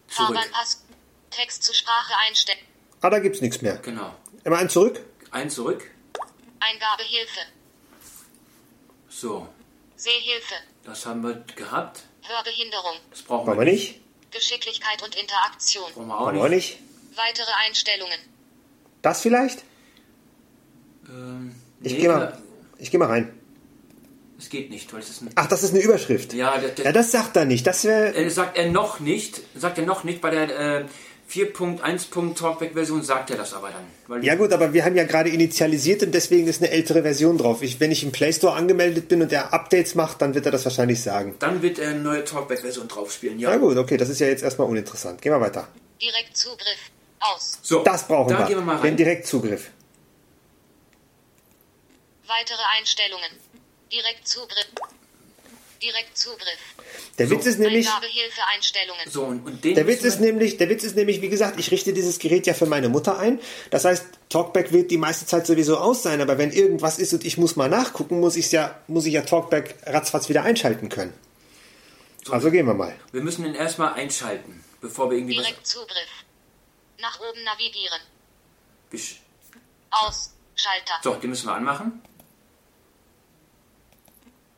Zurück. Text zu Sprache einstellen. ah, da gibt's nichts mehr. Genau. Immer ein zurück. Ein zurück. Eingabehilfe. So, Sehhilfe. das haben wir gehabt. Hörbehinderung. Das brauchen wir wir nicht. Geschicklichkeit und Interaktion. Brauchen wir auch Brauchen wir nicht. nicht. Weitere Einstellungen. Das vielleicht? Ähm, Ich nee, gehe mal, ich geh mal rein. Es geht nicht, weil es ist ein Ach, das ist eine Überschrift. Ja, der, der, Ja, das sagt er nicht. Das wäre. Äh, sagt er noch nicht, sagt er noch nicht, bei der äh, 4.1. Talkback-Version sagt er das aber dann. Weil Ja gut, aber wir haben ja gerade initialisiert und deswegen ist eine ältere Version drauf. Ich, wenn ich im Play Store angemeldet bin und er Updates macht, dann wird er das wahrscheinlich sagen. dann wird er eine neue Talkback-Version drauf spielen, ja. Na gut, okay, das ist ja jetzt erstmal uninteressant. Gehen wir weiter. Direktzugriff. Aus. So, Das brauchen da wir. gehen wir mal Den rein. Direktzugriff. Weitere Einstellungen. Direktzugriff. Direktzugriff. Der Witz ist nämlich. So, und, und den der Witz ist nämlich, der Witz ist nämlich, wie gesagt, ich richte dieses Gerät ja für meine Mutter ein. Das heißt, Talkback wird die meiste Zeit sowieso aus sein, aber wenn irgendwas ist und ich muss mal nachgucken, muss ich ja, muss ich ja Talkback ratzfatz wieder einschalten können. Also gehen wir mal. wir müssen den erstmal einschalten, bevor wir irgendwie was... Direktzugriff. Nach oben navigieren. Bisch- Aus. Schalter. So, den müssen wir anmachen.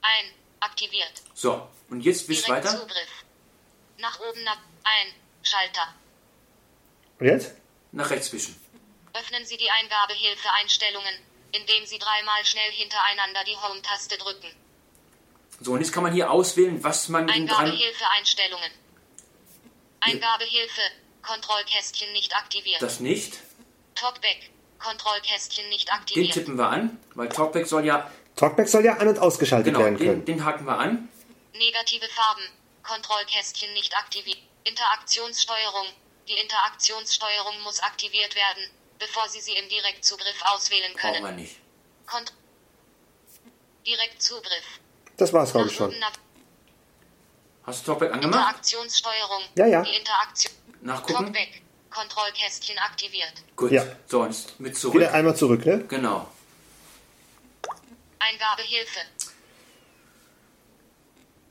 Ein. Aktiviert. So, und jetzt wisch weiter. Direktzugriff. Nach oben nav ein. Schalter. Und jetzt? Nach rechts wischen. Öffnen Sie die Eingabehilfe-Einstellungen, indem Sie dreimal schnell hintereinander die Home-Taste drücken. So, und jetzt kann man hier auswählen, was man dran... Eingabehilfe-Einstellungen. Eingabehilfe. Kontrollkästchen nicht aktiviert. Das nicht. Talkback. Kontrollkästchen nicht Den aktiviert. tippen wir an, weil Talkback soll ja... Talkback soll ja an- und ausgeschaltet Genau, werden den, können. den haken wir an. Negative Farben. Kontrollkästchen nicht aktiviert. Interaktionssteuerung. Die Interaktionssteuerung muss aktiviert werden, bevor Sie sie im Direktzugriff auswählen Brauchen wir können. nicht. Kont Direktzugriff. Das war's, glaube ich schon. Hast du Talkback angemacht? Interaktionssteuerung. Ja, ja. Die Interaktion. Nachgucken? Talkback. Kontrollkästchen aktiviert. Gut. Ja. So, und jetzt mit zurück. Wieder einmal zurück, ne? Genau. Eingabehilfe.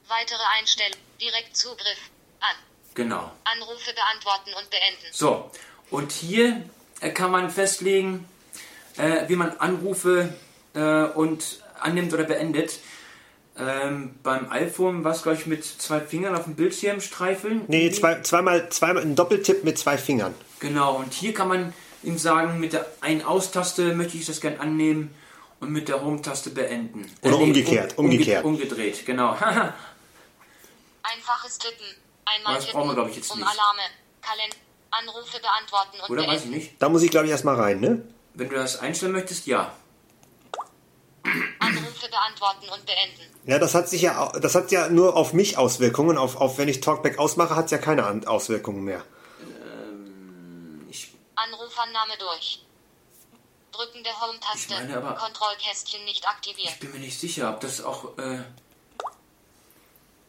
Weitere Einstellung. Direktzugriff. An. Genau. Anrufe beantworten und beenden. So, und hier äh, kann man festlegen, äh, wie man Anrufe äh, und annimmt oder beendet. Ähm, beim iPhone war es, glaube ich, mit zwei Fingern auf dem Bildschirm streifeln. Nee, zwei, zweimal, zweimal ein Doppeltipp mit zwei Fingern. Genau, und hier kann man ihm sagen, mit der Ein-Aus-Taste möchte ich das gern annehmen und mit der Home-Taste beenden. Oder umgekehrt, um- umge- umgekehrt. Umgedreht, genau. (laughs) Einfaches Tippen. Einmal Das tippen, brauchen wir, glaub ich, jetzt um nicht. Alarme, Kalender, Anrufe beantworten und Oder weiß ich beenden. nicht. Da muss ich, glaube ich, erstmal rein, ne? Wenn du das einstellen möchtest, ja. Anrufe beantworten und beenden. Ja, das hat sich ja, das hat ja nur auf mich Auswirkungen. Auf, auf wenn ich Talkback ausmache, hat es ja keine Auswirkungen mehr. Ich, Anrufannahme durch. Drücken der Home-Taste. Kontrollkästchen nicht aktiviert. ich bin mir nicht sicher, ob das auch äh,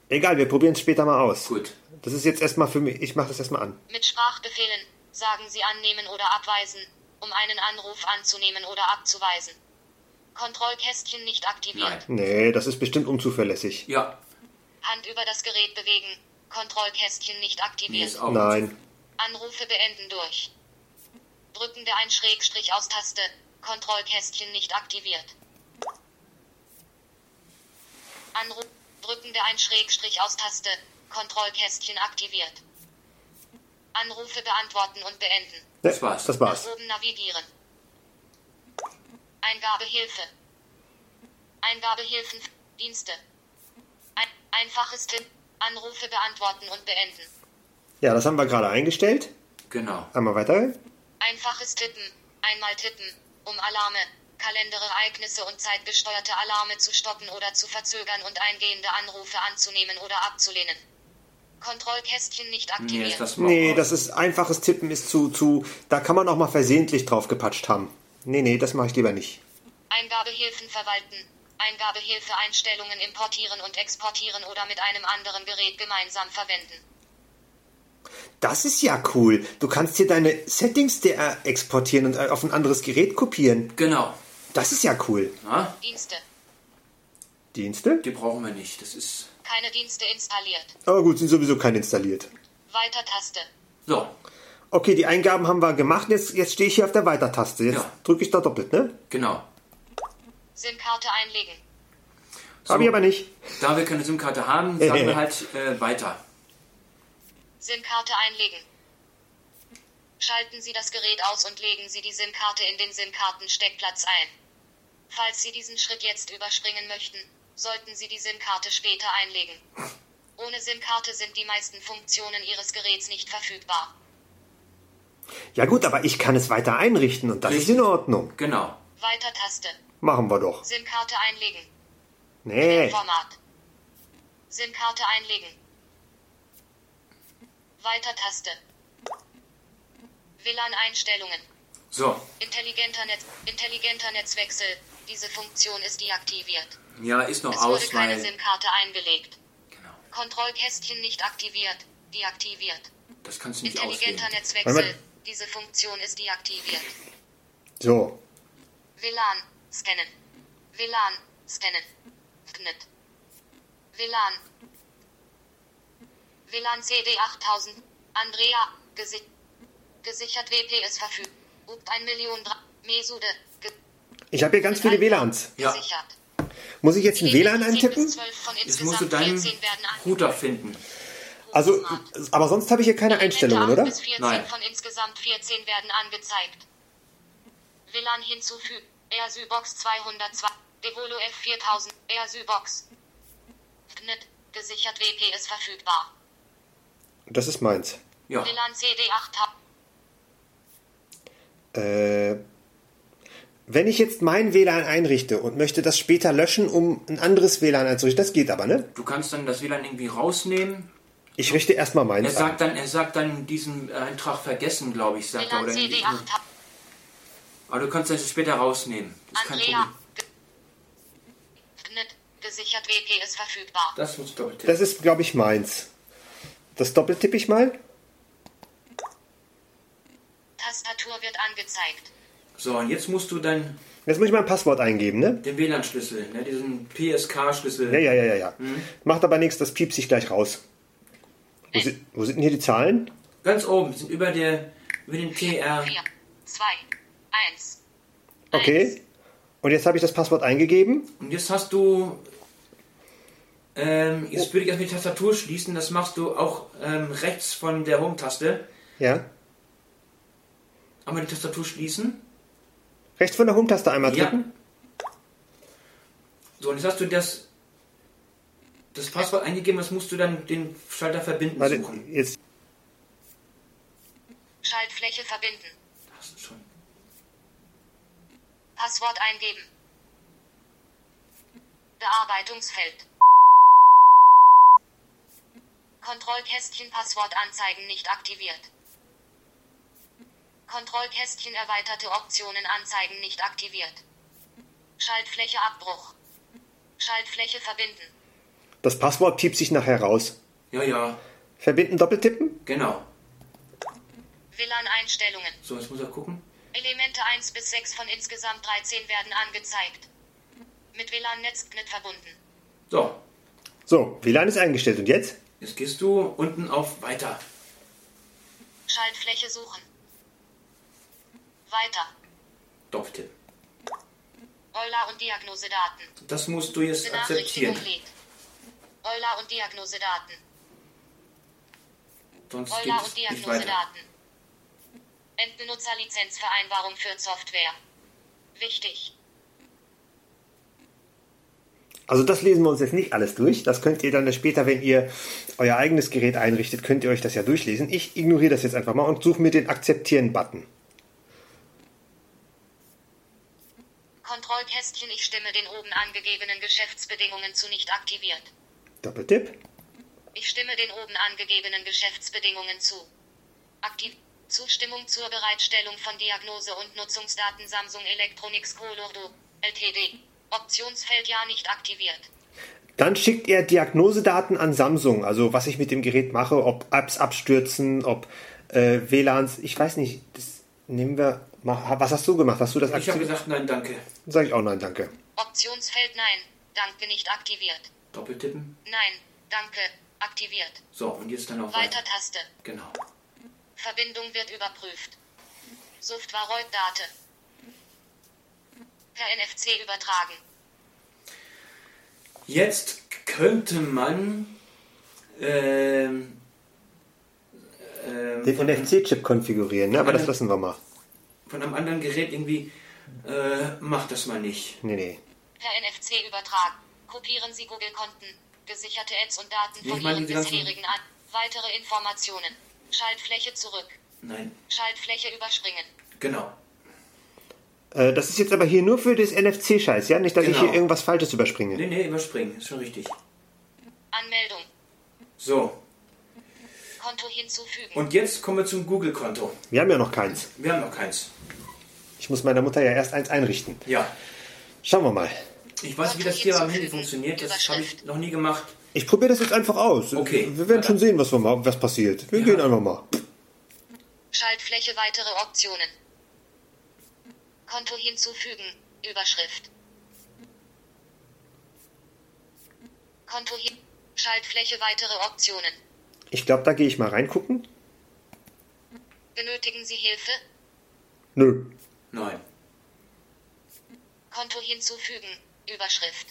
Egal, wir probieren es später mal aus. gut. Das ist jetzt erstmal für mich, ich mache das erstmal an. Mit Sprachbefehlen sagen Sie annehmen oder abweisen, um einen Anruf anzunehmen oder abzuweisen. Kontrollkästchen nicht aktiviert. Nein. Nee, das ist bestimmt unzuverlässig. Ja, Hand über das Gerät bewegen. Kontrollkästchen nicht nee, aktiviert. ist auch Nein. Anrufe beenden durch. Drücken der ein Schrägstrich aus Taste. Kontrollkästchen nicht aktiviert. Anruf. Drücken der ein Schrägstrich aus Taste. Kontrollkästchen aktiviert. Anrufe beantworten und beenden. Das war's. Das war's. Nach oben navigieren. Eingabehilfe. Eingabehilfen. Dienste. Ein, einfaches Tipp. Anrufe beantworten und beenden. Ja, das haben wir gerade eingestellt. Genau. Einmal weiter. Einfaches Tippen. Einmal tippen, um Alarme, Kalenderereignisse und zeitgesteuerte Alarme zu stoppen oder zu verzögern und eingehende Anrufe anzunehmen oder abzulehnen. Kontrollkästchen nicht Nee, aktiviert. ist das Nee, das ist einfaches Tippen ist zu, zu, da kann man auch mal versehentlich drauf gepatscht haben. Nee, nee, das mache ich lieber nicht. Eingabehilfen verwalten. Eingabehilfe Einstellungen importieren und exportieren oder mit einem anderen Gerät gemeinsam verwenden. Das ist ja cool. Du kannst hier deine Settings der exportieren und äh, auf ein anderes Gerät kopieren. Genau. Das ist ja cool. Ja, Dienste. Dienste? die brauchen wir nicht. Das ist. Keine Dienste installiert. Aber gut, sind sowieso keine installiert. Weiter-Taste. So, Okay, die Eingaben haben wir gemacht. Jetzt, jetzt stehe ich hier auf der Weiter-Taste. Jetzt Ja. drücke ich da doppelt, ne? genau. SIM-Karte einlegen. Hab ich aber nicht. Da wir keine SIM-Karte haben, sagen wir (laughs) halt äh, weiter. SIM-Karte einlegen. Schalten Sie das Gerät aus und legen Sie die SIM-Karte in den SIM-Kartensteckplatz ein. Falls Sie diesen Schritt jetzt überspringen möchten, sollten Sie die SIM-Karte später einlegen. Ohne SIM-Karte sind die meisten Funktionen Ihres Geräts nicht verfügbar. Ja gut, aber ich kann es weiter einrichten und das ist in Ordnung. Genau. Weiter-Taste. Machen wir doch. SIM-Karte einlegen. Nee. Format. SIM-Karte einlegen. Weiter-Taste. WLAN-Einstellungen. So, Intelligenter, Netz, intelligenter Netzwechsel. Diese Funktion ist deaktiviert. ja, ist noch Es wurde aus, keine weil. SIM-Karte eingelegt. Genau. Kontrollkästchen nicht aktiviert. Deaktiviert. Das kannst du nicht Intelligenter auswählen. Netzwechsel. Diese Funktion ist deaktiviert. So. WLAN. Scannen. WLAN. Scannen. Knet. WLAN. WLAN CD 8000. Andrea. Gesi gesichert WPS verfügt. Upt 1 Million. Mesude. Ge Ich habe hier ganz viele WLANs. Ja. gesichert. Muss ich jetzt ein WLAN 10 bis eintippen? 12 von Jetzt musst du deinen 14 werden an- Router finden. Also, aber sonst habe ich hier keine Einstellungen, 8 oder? Bis 14 Nein. von insgesamt 14 werden angezeigt. WLAN hinzufügen. AirSybox 202. Devolo F4000. AirSybox. Knet. Gesichert WP ist verfügbar. Das ist meins. Ja. WLAN CD 8000. Äh, wenn ich jetzt mein WLAN einrichte und möchte das später löschen, um ein anderes WLAN einzurichten, das geht aber, ne? Du kannst dann das WLAN irgendwie rausnehmen. Ich richte erstmal Er meins ein. sagt dann, er sagt dann diesen Eintrag vergessen, glaube ich, sagt er. Oder CD irgendwie. 8000. Aber du kannst das später rausnehmen. Das Andrea. Gesichert WP ist verfügbar. Das muss doppelt Das ist, glaube ich, meins. Das doppeltippe ich mal. Tastatur wird angezeigt. So, und jetzt musst du dann Jetzt muss ich mein Passwort eingeben, ne? den WLAN-Schlüssel, ne, diesen PSK-Schlüssel. Ja, ja, ja, ja, ja. Macht aber nichts, das piepst sich gleich raus. Wo, sind, wo sind denn hier die Zahlen? Ganz oben, sind über, der, über den TR. 4, 2, 1. Okay. Und jetzt habe ich das Passwort eingegeben. Und jetzt hast du. Ähm, jetzt würde ich erstmal die Tastatur schließen. Das machst du auch ähm, rechts von der Home-Taste. Ja. Einmal die Tastatur schließen. Rechts von der Home-Taste einmal Ja. drücken. So, und jetzt hast du das, das Passwort eingegeben. Das musst du dann den Schalter verbinden Warte, suchen. jetzt. Schaltfläche verbinden. Hast du schon. Passwort eingeben. Bearbeitungsfeld. Kontrollkästchen Passwort anzeigen nicht aktiviert. Kontrollkästchen erweiterte Optionen anzeigen nicht aktiviert. Schaltfläche Abbruch. Schaltfläche verbinden. Das Passwort piept sich nachher raus. Ja, ja, Verbinden, doppeltippen. genau. WLAN-Einstellungen. So, jetzt muss er gucken. Elemente 1 bis 6 von insgesamt 13 werden angezeigt. Mit WLAN-Netzknit verbunden. So, So, WLAN ist eingestellt. Und jetzt? Jetzt gehst du unten auf Weiter. Schaltfläche suchen. Weiter. Doppeltipp. Euler und Diagnosedaten. Das musst du jetzt akzeptieren. Euler und Diagnosedaten. Sonst Euler und. Diagnosedaten. Endbenutzerlizenzvereinbarung für Software. Wichtig. Also das lesen wir uns jetzt nicht alles durch. Das könnt ihr dann später, wenn ihr euer eigenes Gerät einrichtet, könnt ihr euch das ja durchlesen. Ich ignoriere das jetzt einfach mal und suche mir den Akzeptieren-Button. Kontrollkästchen Ich stimme den oben angegebenen Geschäftsbedingungen zu nicht aktiviert. Doppeltipp. Ich stimme den oben angegebenen Geschäftsbedingungen zu. Aktiv Zustimmung zur Bereitstellung von Diagnose- und Nutzungsdaten Samsung Electronics Colordo Ltd. Optionsfeld Ja nicht aktiviert. Dann schickt er Diagnosedaten an Samsung, also was ich mit dem Gerät mache, ob Apps abstürzen, ob äh, WLANs, ich weiß nicht, das nehmen wir. Was hast du gemacht? Hast du das Ich habe aktiviert? gesagt, nein, danke. Sag ich auch nein, danke. Optionsfeld Nein. Danke nicht aktiviert. Doppeltippen. Nein. Danke. Aktiviert. So, und jetzt dann auf Weiter. Weiter-Taste. Genau. Verbindung wird überprüft. Software-Date. Per NFC übertragen. Jetzt könnte man ähm, ähm, Den NFC-Chip konfigurieren, ne? aber das Eine- lassen wir mal. von einem anderen Gerät irgendwie äh, macht das mal nicht. Nee, nee. Per NFC übertragen. Kopieren Sie Google-Konten, gesicherte Ads und Daten von Ihren bisherigen an. Weitere Informationen. Schaltfläche zurück. Nein, Schaltfläche überspringen. genau. Äh, das ist jetzt aber hier nur für das NFC-Scheiß, ja? Nicht, dass ich Genau. hier irgendwas Falsches überspringe. Nee, nee, überspringen, ist schon richtig. Anmeldung. So, Konto hinzufügen. und jetzt kommen wir zum Google-Konto. Wir haben ja noch keins. Wir haben noch keins. Ich muss meiner Mutter ja erst eins einrichten. Ja, Schauen wir mal. ich weiß, wie das hier am Handy funktioniert. Das habe ich noch nie gemacht. Ich probiere das jetzt einfach aus. Okay. Wir werden schon sehen, was, wir ma- was passiert. Wir gehen einfach mal. Schaltfläche weitere Optionen. Konto hinzufügen. Überschrift. Konto hin. Schaltfläche weitere Optionen. Ich glaube, da gehe ich mal reingucken. Benötigen Sie Hilfe? Nö. Nein. Konto hinzufügen. Überschrift.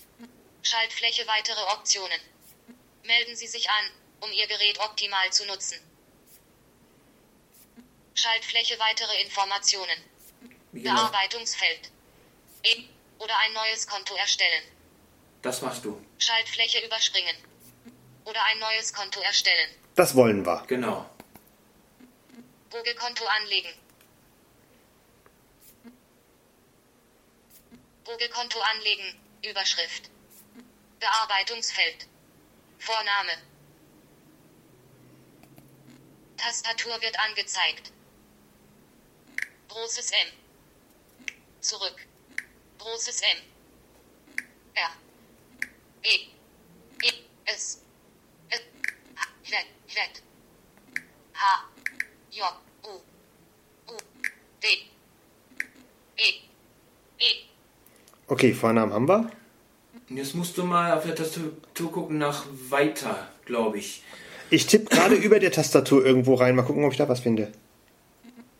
Schaltfläche weitere Optionen. Melden Sie sich an, um Ihr Gerät optimal zu nutzen. Schaltfläche weitere Informationen. Genau? Bearbeitungsfeld. E oder ein neues Konto erstellen. Das machst du. Schaltfläche überspringen. Oder ein neues Konto erstellen. Das wollen wir. Genau. Google-Konto anlegen. Google-Konto anlegen. Überschrift. Bearbeitungsfeld. Vorname. Tastatur wird angezeigt. Großes M. Zurück. Großes M. R. E. E. S. S. H. Z. Z. H. J. U. U. D. E. E. Okay, Vornamen haben wir. Jetzt musst du mal auf der Tastatur gucken nach weiter, glaube ich. Ich tippe gerade über der Tastatur irgendwo rein. Mal gucken, ob ich da was finde.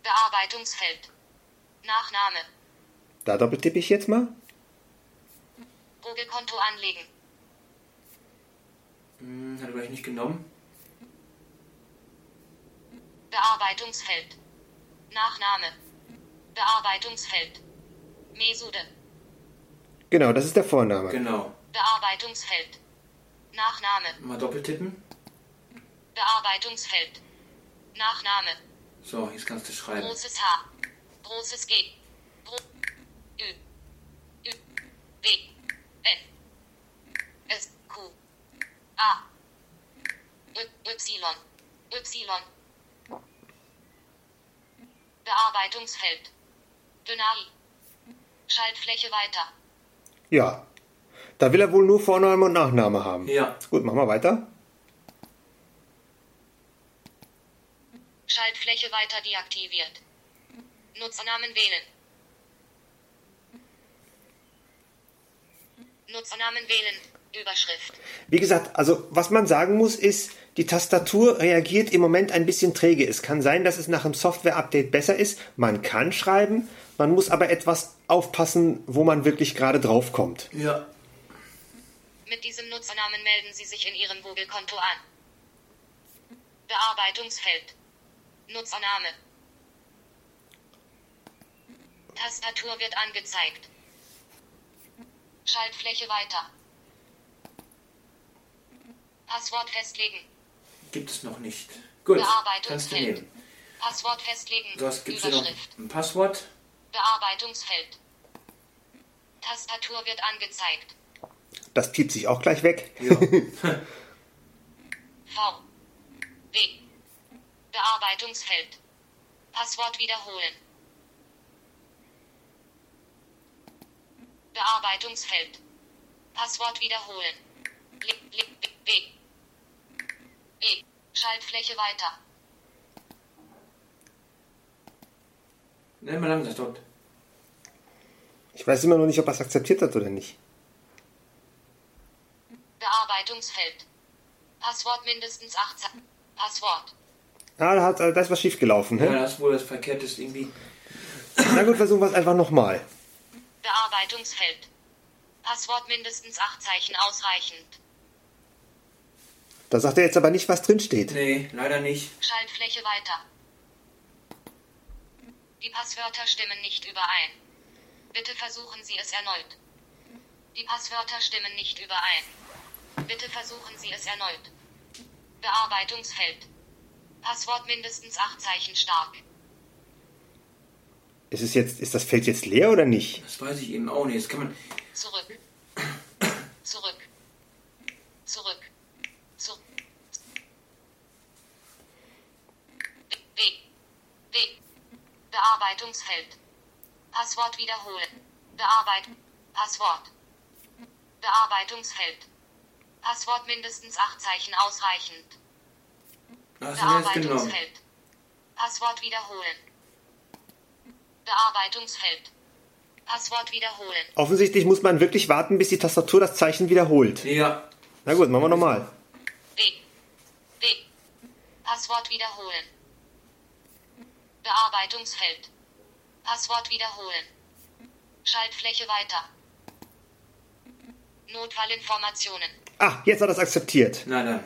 Bearbeitungsfeld. Nachname. Da doppeltippe ich jetzt mal. Google-Konto anlegen. Hm, hat er gleich nicht genommen. Bearbeitungsfeld. Nachname. Bearbeitungsfeld. Mesude. Genau, das ist der Vorname. Genau. Bearbeitungsfeld. Nachname. Mal doppeltippen. Bearbeitungsfeld. Nachname. So, jetzt kannst du schreiben. Großes H. Großes G. Ü. Ü. W. N. S. Q. A. Y. Y. Y. Bearbeitungsfeld. Dynamik. Schaltfläche weiter. Ja. Da will er wohl nur Vorname und Nachname haben. Ja. Gut, machen wir weiter. Schaltfläche weiter deaktiviert. Nutzernamen wählen. Nutzernamen wählen. Überschrift. Wie gesagt, also was man sagen muss ist, die Tastatur reagiert im Moment ein bisschen träge. Es kann sein, dass es nach einem Software-Update besser ist. Man kann schreiben, man muss aber etwas aufpassen, wo man wirklich gerade draufkommt. Ja. Mit diesem Nutzernamen melden Sie sich in Ihrem Google-Konto an. Bearbeitungsfeld. Nutzername. Tastatur wird angezeigt. Schaltfläche weiter. Passwort festlegen. Gibt es noch nicht. Gut, kannst du Bearbeitungsfeld. nehmen. Passwort festlegen. Was gibt's hier noch? Überschrift. Ein Passwort? Bearbeitungsfeld. Tastatur wird angezeigt. Das piept sich auch gleich weg. Ja. (laughs) V. W. Bearbeitungsfeld. Passwort wiederholen. Bearbeitungsfeld. Passwort wiederholen. Li, li, w. E. Schaltfläche weiter. Nenn mal langsam dort. Ich weiß immer noch nicht, ob er es akzeptiert hat oder nicht. Bearbeitungsfeld. Passwort mindestens 18. Passwort. Ah, da, hat, da ist was schiefgelaufen. Ja, Hä? das ist wohl das Verkehrtes irgendwie. Na gut, versuchen wir es einfach nochmal. Bearbeitungsfeld. Passwort mindestens 8 Zeichen ausreichend. Da sagt er jetzt aber nicht, was drin steht. Nee, leider nicht. Schaltfläche weiter. Die Passwörter stimmen nicht überein. Bitte versuchen Sie es erneut. Die Passwörter stimmen nicht überein. Bitte versuchen Sie es erneut. Bearbeitungsfeld. Passwort mindestens 8 Zeichen stark. Ist, es jetzt, ist das Feld jetzt leer oder nicht? Das weiß ich eben auch nicht. Das kann man. Zurück. Zurück. Zurück. Zurück. W. W. Bearbeitungsfeld. Passwort wiederholen. Bearbeit. Passwort. Bearbeitungsfeld. Passwort mindestens 8 Zeichen ausreichend. Das jetzt. Bearbeitungsfeld. Passwort wiederholen. Bearbeitungsfeld. Passwort wiederholen. Offensichtlich muss man wirklich warten, bis die Tastatur das Zeichen wiederholt. Ja. Na gut, machen wir nochmal. W. W. Passwort wiederholen. Bearbeitungsfeld. Passwort wiederholen. Schaltfläche weiter. Notfallinformationen. Ah, jetzt hat er es akzeptiert. Na dann.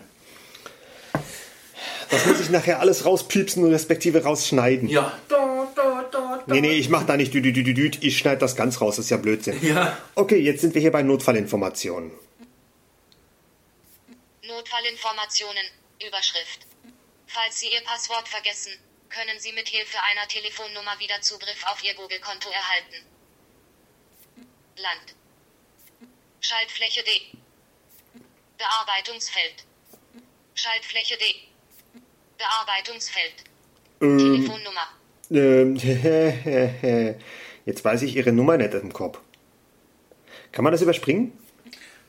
Das muss ich nachher alles rauspiepsen und respektive rausschneiden. Ja. Da, da. Nee, nee, ich mach da nicht dü, dü, dü, dü, dü, ich schneide das ganz raus, das ist ja Blödsinn. Ja. Okay, jetzt sind wir hier bei Notfallinformationen. Notfallinformationen. Überschrift. Falls Sie Ihr Passwort vergessen, können Sie mit Hilfe einer Telefonnummer wieder Zugriff auf Ihr Google-Konto erhalten. Land. Schaltfläche D. Bearbeitungsfeld. Schaltfläche D. Bearbeitungsfeld. Telefonnummer. Ähm, (laughs) jetzt weiß ich Ihre Nummer nicht im Kopf. Kann man das überspringen?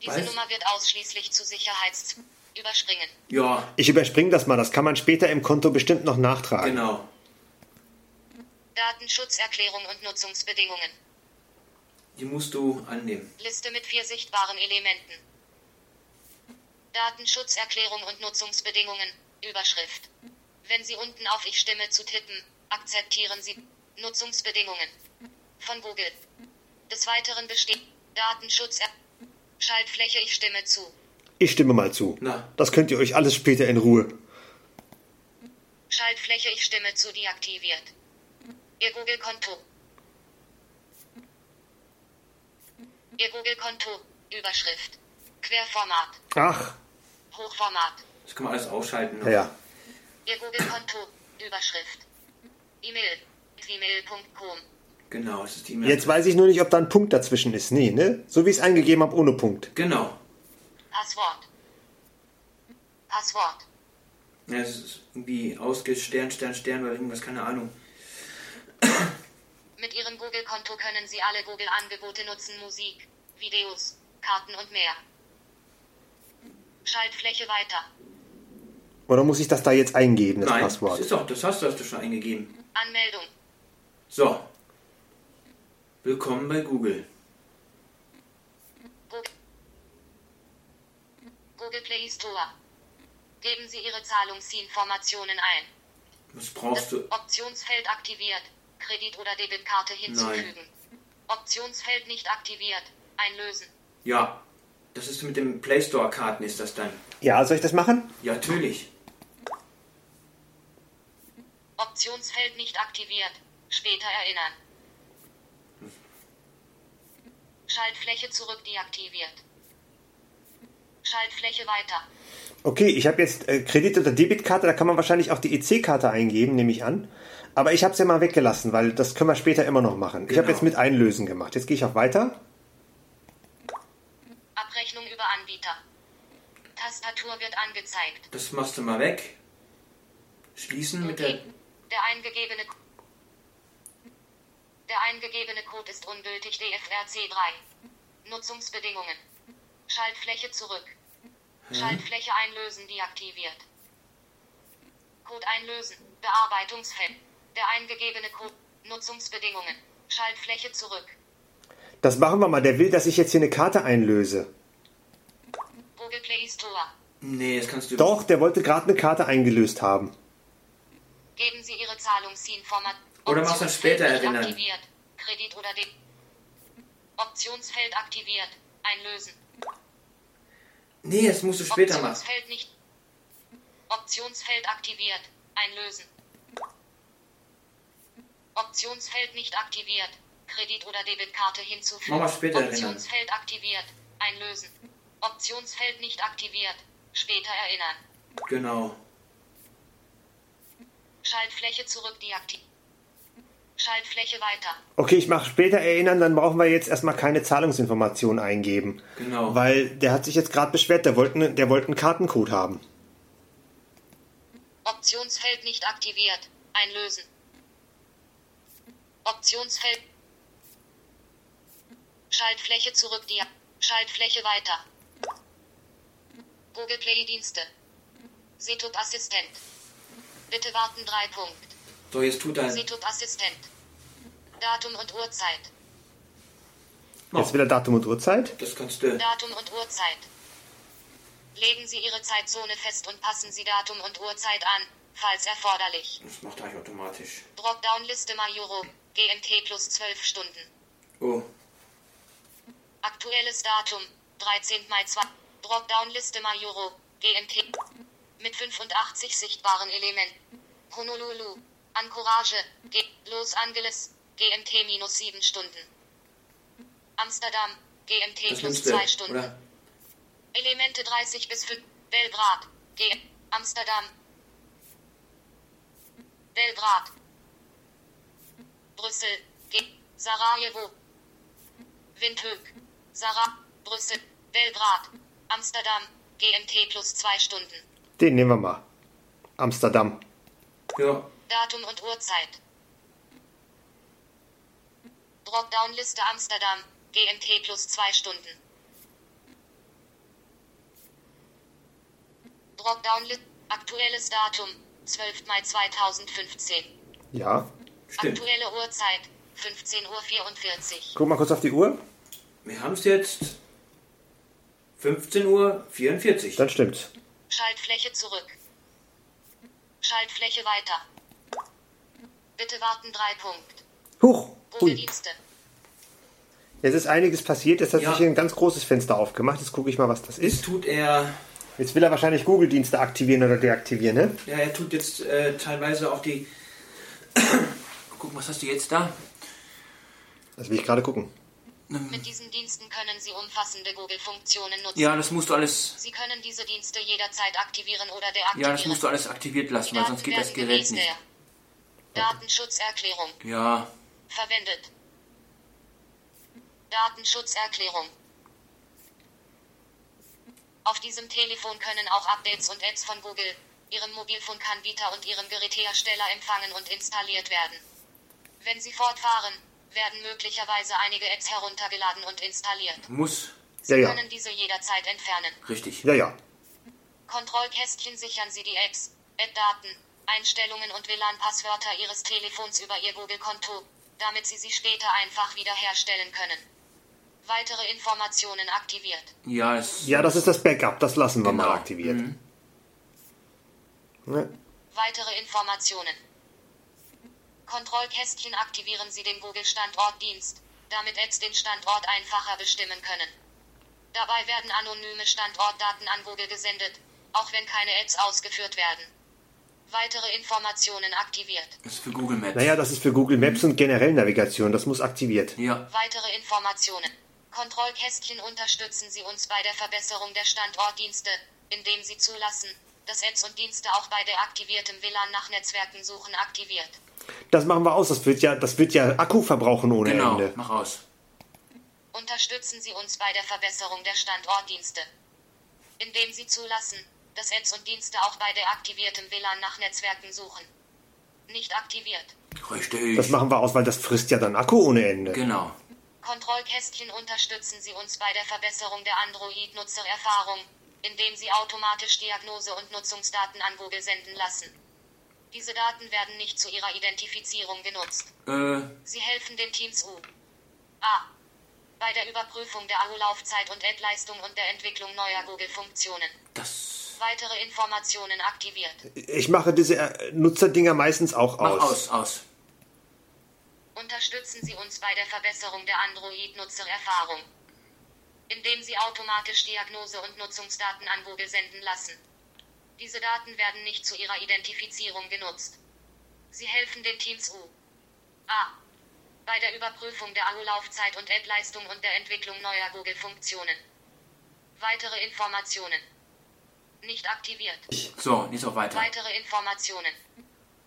Diese Was? Nummer wird ausschließlich zu Sicherheits überspringen. Ja, Ich überspringe das mal, das kann man später im Konto bestimmt noch nachtragen. genau. Datenschutzerklärung und Nutzungsbedingungen. Die musst du annehmen. Liste mit vier sichtbaren Elementen. Datenschutzerklärung und Nutzungsbedingungen. Überschrift. Wenn Sie unten auf Ich stimme zu tippen, akzeptieren Sie Nutzungsbedingungen von Google. Des Weiteren besteht Datenschutz. Schaltfläche Ich stimme zu. Ich stimme mal zu. Na. Das könnt ihr euch alles später in Ruhe. Schaltfläche Ich stimme zu deaktiviert. Ihr Google-Konto. Ihr Google-Konto. Überschrift. Querformat. Ach, Hochformat. Das kann man alles ausschalten. noch. ja. Ihr Google-Konto. Überschrift. E-Mail. gmail.com. Genau, das ist die E-Mail. Jetzt weiß ich nur nicht, ob da ein Punkt dazwischen ist. Nee, ne? So wie ich es eingegeben habe, ohne Punkt. Genau. Passwort. Passwort. Ja, es ist irgendwie ausge Stern, Stern, Stern oder irgendwas, keine Ahnung. Mit Ihrem Google-Konto können Sie alle Google-Angebote nutzen, Musik, Videos, Karten und mehr. Schaltfläche weiter. Oder muss ich das da jetzt eingeben, das Nein, Passwort? das ist doch, das hast du, hast du schon eingegeben. Anmeldung. So. Willkommen bei Google. Google, Play Store. Geben Sie Ihre Zahlungsinformationen ein. Was brauchst du? Optionsfeld aktiviert. Kredit- oder Debitkarte hinzufügen. Optionsfeld nicht aktiviert. Einlösen. Ja. Das ist mit dem Play Store Karten ist das dann. Ja, soll ich das machen? Ja, natürlich. Optionsfeld nicht aktiviert. Später erinnern. Schaltfläche zurück deaktiviert. Schaltfläche weiter. Okay, ich habe jetzt äh, Kredit- oder Debitkarte, da kann man wahrscheinlich auch die EC-Karte eingeben, nehme ich an. Aber ich habe es ja mal weggelassen, weil das können wir später immer noch machen. Ich habe Genau. jetzt mit Einlösen gemacht. Jetzt gehe ich auf Weiter. Abrechnung über Anbieter. Tastatur wird angezeigt. Das machst du mal weg. Schließen mit der. Der eingegebene Der eingegebene Code ist ungültig DFRC3. Nutzungsbedingungen. Schaltfläche zurück. Schaltfläche einlösen deaktiviert. Code einlösen. Bearbeitungsfeld. Der eingegebene Code. Nutzungsbedingungen. Schaltfläche zurück. Das machen wir mal. Der will, dass ich jetzt hier eine Karte einlöse. Google Play Store. Nee, das kannst du. Doch, der wollte gerade eine Karte eingelöst haben. Geben Sie Ihre Zahlungsinformation. Oder machst dann später erinnern? Aktiviert. Kredit oder De Optionsfeld aktiviert. Einlösen. Nee, das musst du später machen. Optionsfeld nicht. Optionsfeld aktiviert. Einlösen. Optionsfeld nicht aktiviert. Kredit- oder Debitkarte hinzufügen. Mach später erinnern. Optionsfeld aktiviert. Einlösen. Optionsfeld nicht aktiviert. Später erinnern. Genau. Schaltfläche zurück deaktiviert. Schaltfläche weiter. Okay, ich mache später erinnern, dann brauchen wir jetzt erstmal keine Zahlungsinformationen eingeben. Genau. Weil der hat sich jetzt gerade beschwert, der wollte, ne- der wollte einen Kartencode haben. Optionsfeld nicht aktiviert. Einlösen. Optionsfeld. Schaltfläche zurück. Dia Schaltfläche weiter. Google Play Dienste. Setup Assistent. Bitte warten 3 Punkt. So, jetzt tut er. Setup Assistent. Datum und Uhrzeit. Jetzt wieder Datum und Uhrzeit. Das kannst du. Datum und Uhrzeit. Legen Sie Ihre Zeitzone fest und passen Sie Datum und Uhrzeit an, falls erforderlich. Das macht er automatisch. Dropdown-Liste Majuro, GMT plus 12 Stunden. Oh. Aktuelles Datum, 13. Mai 2. Dropdown-Liste Majuro, GMT. Mit 85 sichtbaren Elementen. Honolulu, Anchorage, G Los Angeles, GMT minus 7 Stunden. Amsterdam, GMT Das plus nimmst du, 2 Stunden. oder? Elemente 30 bis 5. Belgrad, G Amsterdam. Belgrad. Brüssel, G Sarajevo. Windhoek, Sarah, Brüssel, Belgrad, Amsterdam, GMT plus 2 Stunden. Den nehmen wir mal. Amsterdam. Ja. Datum und Uhrzeit. Dropdown-Liste Amsterdam, GMT plus 2 Stunden. Dropdown-Liste, aktuelles Datum, 12. Mai 2015. Ja. Stimmt. Aktuelle Uhrzeit, 15.44 Uhr. Guck mal kurz auf die Uhr. Wir haben es jetzt 15.44 Uhr. Dann stimmt's. Schaltfläche zurück. Schaltfläche weiter. Bitte warten 3 Punkt. Huch! Dienste. Jetzt ist einiges passiert. Jetzt hat Ja. sich hier ein ganz großes Fenster aufgemacht. Jetzt gucke ich mal, was das ist. tut er, Jetzt will er wahrscheinlich Google-Dienste aktivieren oder deaktivieren, ne? ja, er tut jetzt äh, teilweise auch die, (coughs) Guck, was hast du jetzt da? Das will ich gerade gucken. Mit diesen Diensten können Sie umfassende Google-Funktionen nutzen. Ja, das musst du alles. Sie können diese Dienste jederzeit aktivieren oder deaktivieren. Ja, das musst du alles aktiviert lassen, weil sonst geht das Gerät nicht. Datenschutzerklärung Ja, verwendet. Datenschutzerklärung. Auf diesem Telefon können auch Updates und Apps von Google, Ihrem Mobilfunkanbieter und Ihrem Gerätehersteller empfangen und installiert werden. Wenn Sie fortfahren, werden möglicherweise einige Apps heruntergeladen und installiert. muss. Sie Ja, ja. können diese jederzeit entfernen. Richtig. Ja, ja. Kontrollkästchen sichern Sie die Apps, App-Daten, Einstellungen und WLAN-Passwörter Ihres Telefons über Ihr Google-Konto, damit Sie sie später einfach wiederherstellen können. Weitere Informationen aktiviert. Ja, es, Ja, das ist das Backup. Das lassen wir Genau. mal aktiviert. Ne? Weitere Informationen. Kontrollkästchen aktivieren Sie den Google-Standortdienst, damit Apps den Standort einfacher bestimmen können. Dabei werden anonyme Standortdaten an Google gesendet, auch wenn keine Apps ausgeführt werden. Weitere Informationen aktiviert. das ist für Google Maps. Naja, das ist für Google Maps und generell Navigation. Das muss aktiviert. Ja, Weitere Informationen. Kontrollkästchen unterstützen Sie uns bei der Verbesserung der Standortdienste, indem Sie zulassen, dass Apps und Dienste auch bei deaktiviertem WLAN nach Netzwerken suchen aktiviert. Das machen wir aus. Das wird ja, das wird ja Akku verbrauchen ohne genau. Ende. Mach aus. Unterstützen Sie uns bei der Verbesserung der Standortdienste, indem Sie zulassen, dass Apps und Dienste auch bei deaktiviertem WLAN nach Netzwerken suchen. Nicht aktiviert. Richtig. Das machen wir aus, weil das frisst ja dann Akku ohne Ende. genau. Kontrollkästchen unterstützen Sie uns bei der Verbesserung der Android-Nutzererfahrung, indem Sie automatisch Diagnose und Nutzungsdaten an Google senden lassen. Diese Daten werden nicht zu Ihrer Identifizierung genutzt. Äh, Sie helfen den Teams U. A. Bei der Überprüfung der Akkulaufzeit und Ad-Leistung und der Entwicklung neuer Google-Funktionen. das. Weitere Informationen aktiviert. Ich mache diese äh, Nutzerdinger meistens auch Mach aus. aus, aus. Unterstützen Sie uns bei der Verbesserung der Android-Nutzererfahrung, indem Sie automatisch Diagnose und Nutzungsdaten an Google senden lassen. Diese Daten werden nicht zu Ihrer Identifizierung genutzt. Sie helfen den Teams U. A. Bei der Überprüfung der Akkulaufzeit und Ad-Leistung und der Entwicklung neuer Google-Funktionen. Weitere Informationen. Nicht aktiviert. So, jetzt auch weiter. Weitere Informationen.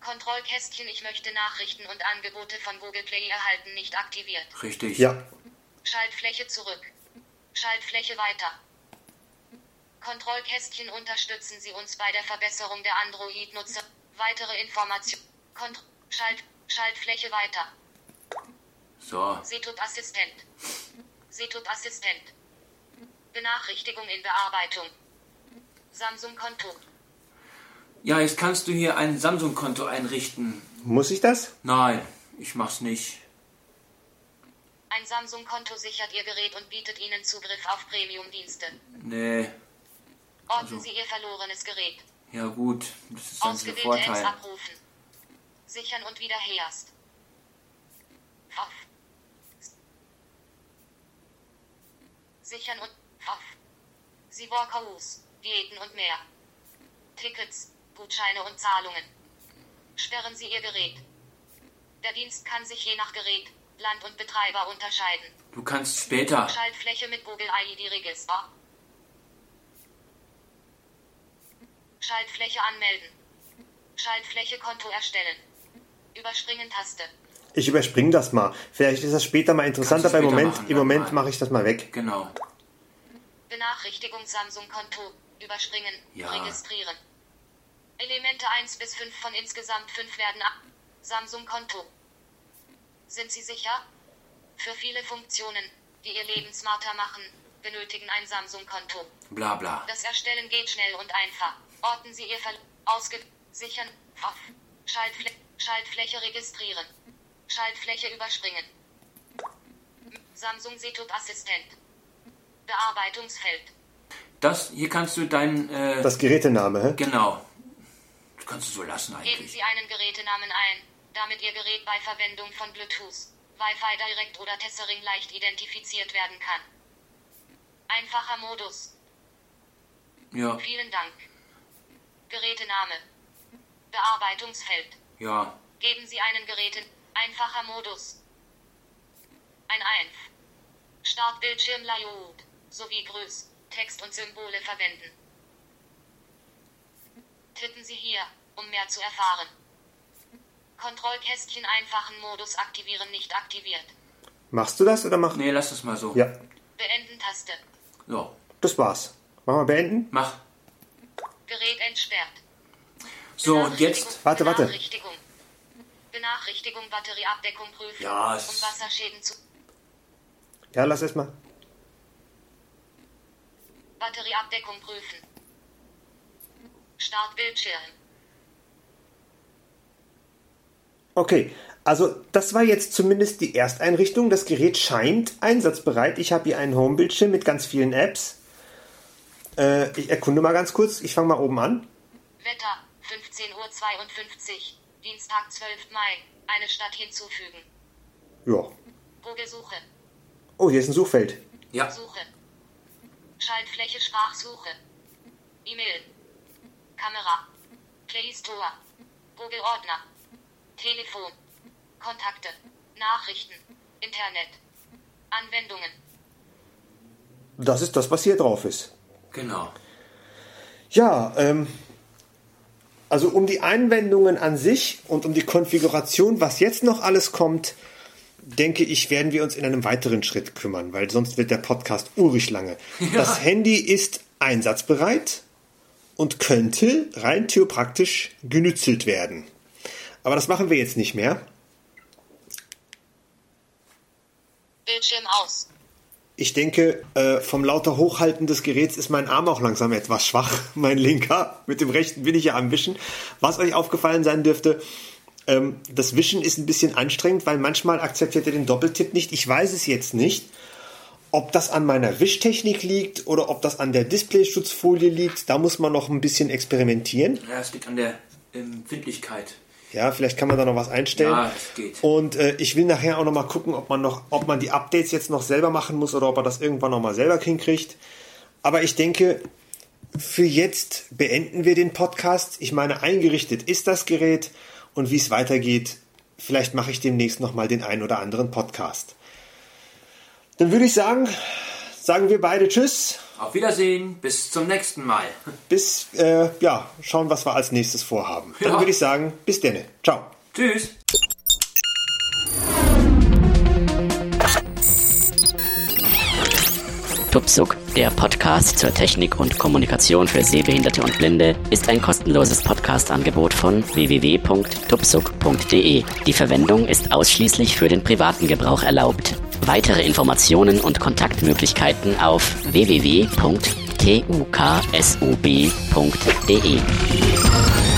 Kontrollkästchen Ich möchte Nachrichten und Angebote von Google Play erhalten nicht aktiviert. Richtig. Ja. Schaltfläche zurück. Schaltfläche weiter. Kontrollkästchen unterstützen Sie uns bei der Verbesserung der Android-Nutzer. Weitere Informationen. Kont Schalt Schaltfläche weiter. So. Setup-Assistent. Setup-Assistent. Benachrichtigung in Bearbeitung. Samsung-Konto. Ja, jetzt kannst du hier ein Samsung-Konto einrichten. Muss ich das? Nein, ich mach's nicht. Ein Samsung-Konto sichert Ihr Gerät und bietet Ihnen Zugriff auf Premium-Dienste. Nee. Orten Sie Ihr verlorenes Gerät. Ja gut, das ist dann der Ausgewählte Apps Vorteil. abrufen. Sichern und wieder herst. Auf. Sichern und auf. Sie Walkouts, Diäten und mehr. Tickets, Gutscheine und Zahlungen. Sperren Sie Ihr Gerät. Der Dienst kann sich je nach Gerät, Land und Betreiber unterscheiden. Du kannst später. Schaltfläche mit Google ID Register. Schaltfläche anmelden. Schaltfläche Konto erstellen. Überspringen Taste. Ich überspringe das mal. Vielleicht ist das später mal du Beim später Moment, machen, im Moment mache ich das mal weg. Genau. Benachrichtigung Samsung Konto. Überspringen. Ja. Registrieren. Elemente 1 bis 5 von insgesamt 5 werden ab. Samsung Konto. Sind Sie sicher? Für viele Funktionen, die Ihr Leben smarter machen, benötigen ein Samsung Konto. Bla bla. Das Erstellen geht schnell und einfach. Orten Sie Ihr Ver ausge sichern auf Schaltflä Schaltfläche registrieren. Schaltfläche überspringen. Samsung Setup Assistent. Bearbeitungsfeld. Das, hier kannst du dein, äh, Das Gerätename, hä? genau. Du kannst du so lassen Geben eigentlich. Sie einen Gerätenamen ein, damit Ihr Gerät bei Verwendung von Bluetooth, Wi-Fi Direct oder Tethering leicht identifiziert werden kann. Einfacher Modus. Ja, Vielen Dank. Gerätename. Bearbeitungsfeld. ja. Geben Sie einen Geräten. Einfacher Modus. Ein Einf. Startbildschirm Layout. Sowie Größ, Text und Symbole verwenden. Tippen Sie hier, um mehr zu erfahren. Kontrollkästchen einfachen Modus aktivieren nicht aktiviert. Machst du das oder mach? Nee, lass das mal so. Ja, Beenden Taste. Ja, das war's. Machen wir beenden? mach. Gerät entsperrt. So, und jetzt? Warte, warte. Benachrichtigung. Benachrichtigung Batterieabdeckung prüfen. Ja, um es- Wasserschäden zu. Ja, lass erst mal. Batterieabdeckung prüfen. Startbildschirm. Okay, also das war jetzt zumindest die Ersteinrichtung. Das Gerät scheint einsatzbereit. Ich habe hier einen Homebildschirm mit ganz vielen Apps. Äh, ich erkunde mal ganz kurz. Ich fange mal oben an. Wetter 15.52 Uhr. Dienstag 12. Mai. Eine Stadt hinzufügen. Ja. Google Suche. Oh, hier ist ein Suchfeld. Ja, Suche. Schaltfläche Sprachsuche. E-Mail. Kamera. Play Store. Google Ordner. Telefon. Kontakte. Nachrichten. Internet. Anwendungen. Das ist das, was hier drauf ist. Genau. Ja, ähm, also um die Einwendungen an sich und um die Konfiguration, was jetzt noch alles kommt, denke ich, werden wir uns in einem weiteren Schritt kümmern, weil sonst wird der Podcast urig lange. (laughs) Das Handy ist einsatzbereit und könnte rein theopraktisch genützelt werden. Aber das machen wir jetzt nicht mehr. Bildschirm aus. Ich denke, äh, vom lauter Hochhalten des Geräts ist mein Arm auch langsam etwas schwach, (laughs) mein linker. Mit dem rechten bin ich ja am Wischen. Was euch aufgefallen sein dürfte, ähm, das Wischen ist ein bisschen anstrengend, weil manchmal akzeptiert er den Doppeltipp nicht. Ich weiß es jetzt nicht, ob das an meiner Wischtechnik liegt oder ob das an der Displayschutzfolie liegt. Da muss man noch ein bisschen experimentieren. Ja, es liegt an der Empfindlichkeit. Ja, vielleicht kann man da noch was einstellen. Ja, es geht. Und äh, ich will nachher auch noch mal gucken, ob man noch, ob man die Updates jetzt noch selber machen muss oder ob er das irgendwann noch mal selber hinkriegt. Aber ich denke, für jetzt beenden wir den Podcast. Ich meine, eingerichtet ist das Gerät und wie es weitergeht, vielleicht mache ich demnächst noch mal den einen oder anderen Podcast. Dann würde ich sagen, sagen wir beide Tschüss. Auf Wiedersehen, bis zum nächsten Mal. (laughs) Bis, äh, ja, schauen, was wir als nächstes vorhaben. Dann Ja. würde ich sagen, bis denne. Ciao. Tschüss. Tupsuk, der Podcast zur Technik und Kommunikation für Sehbehinderte und Blinde, ist ein kostenloses Podcast-Angebot von www.tupsuk.de. Die Verwendung ist ausschließlich für den privaten Gebrauch erlaubt. Weitere Informationen und Kontaktmöglichkeiten auf www.tuksob.de.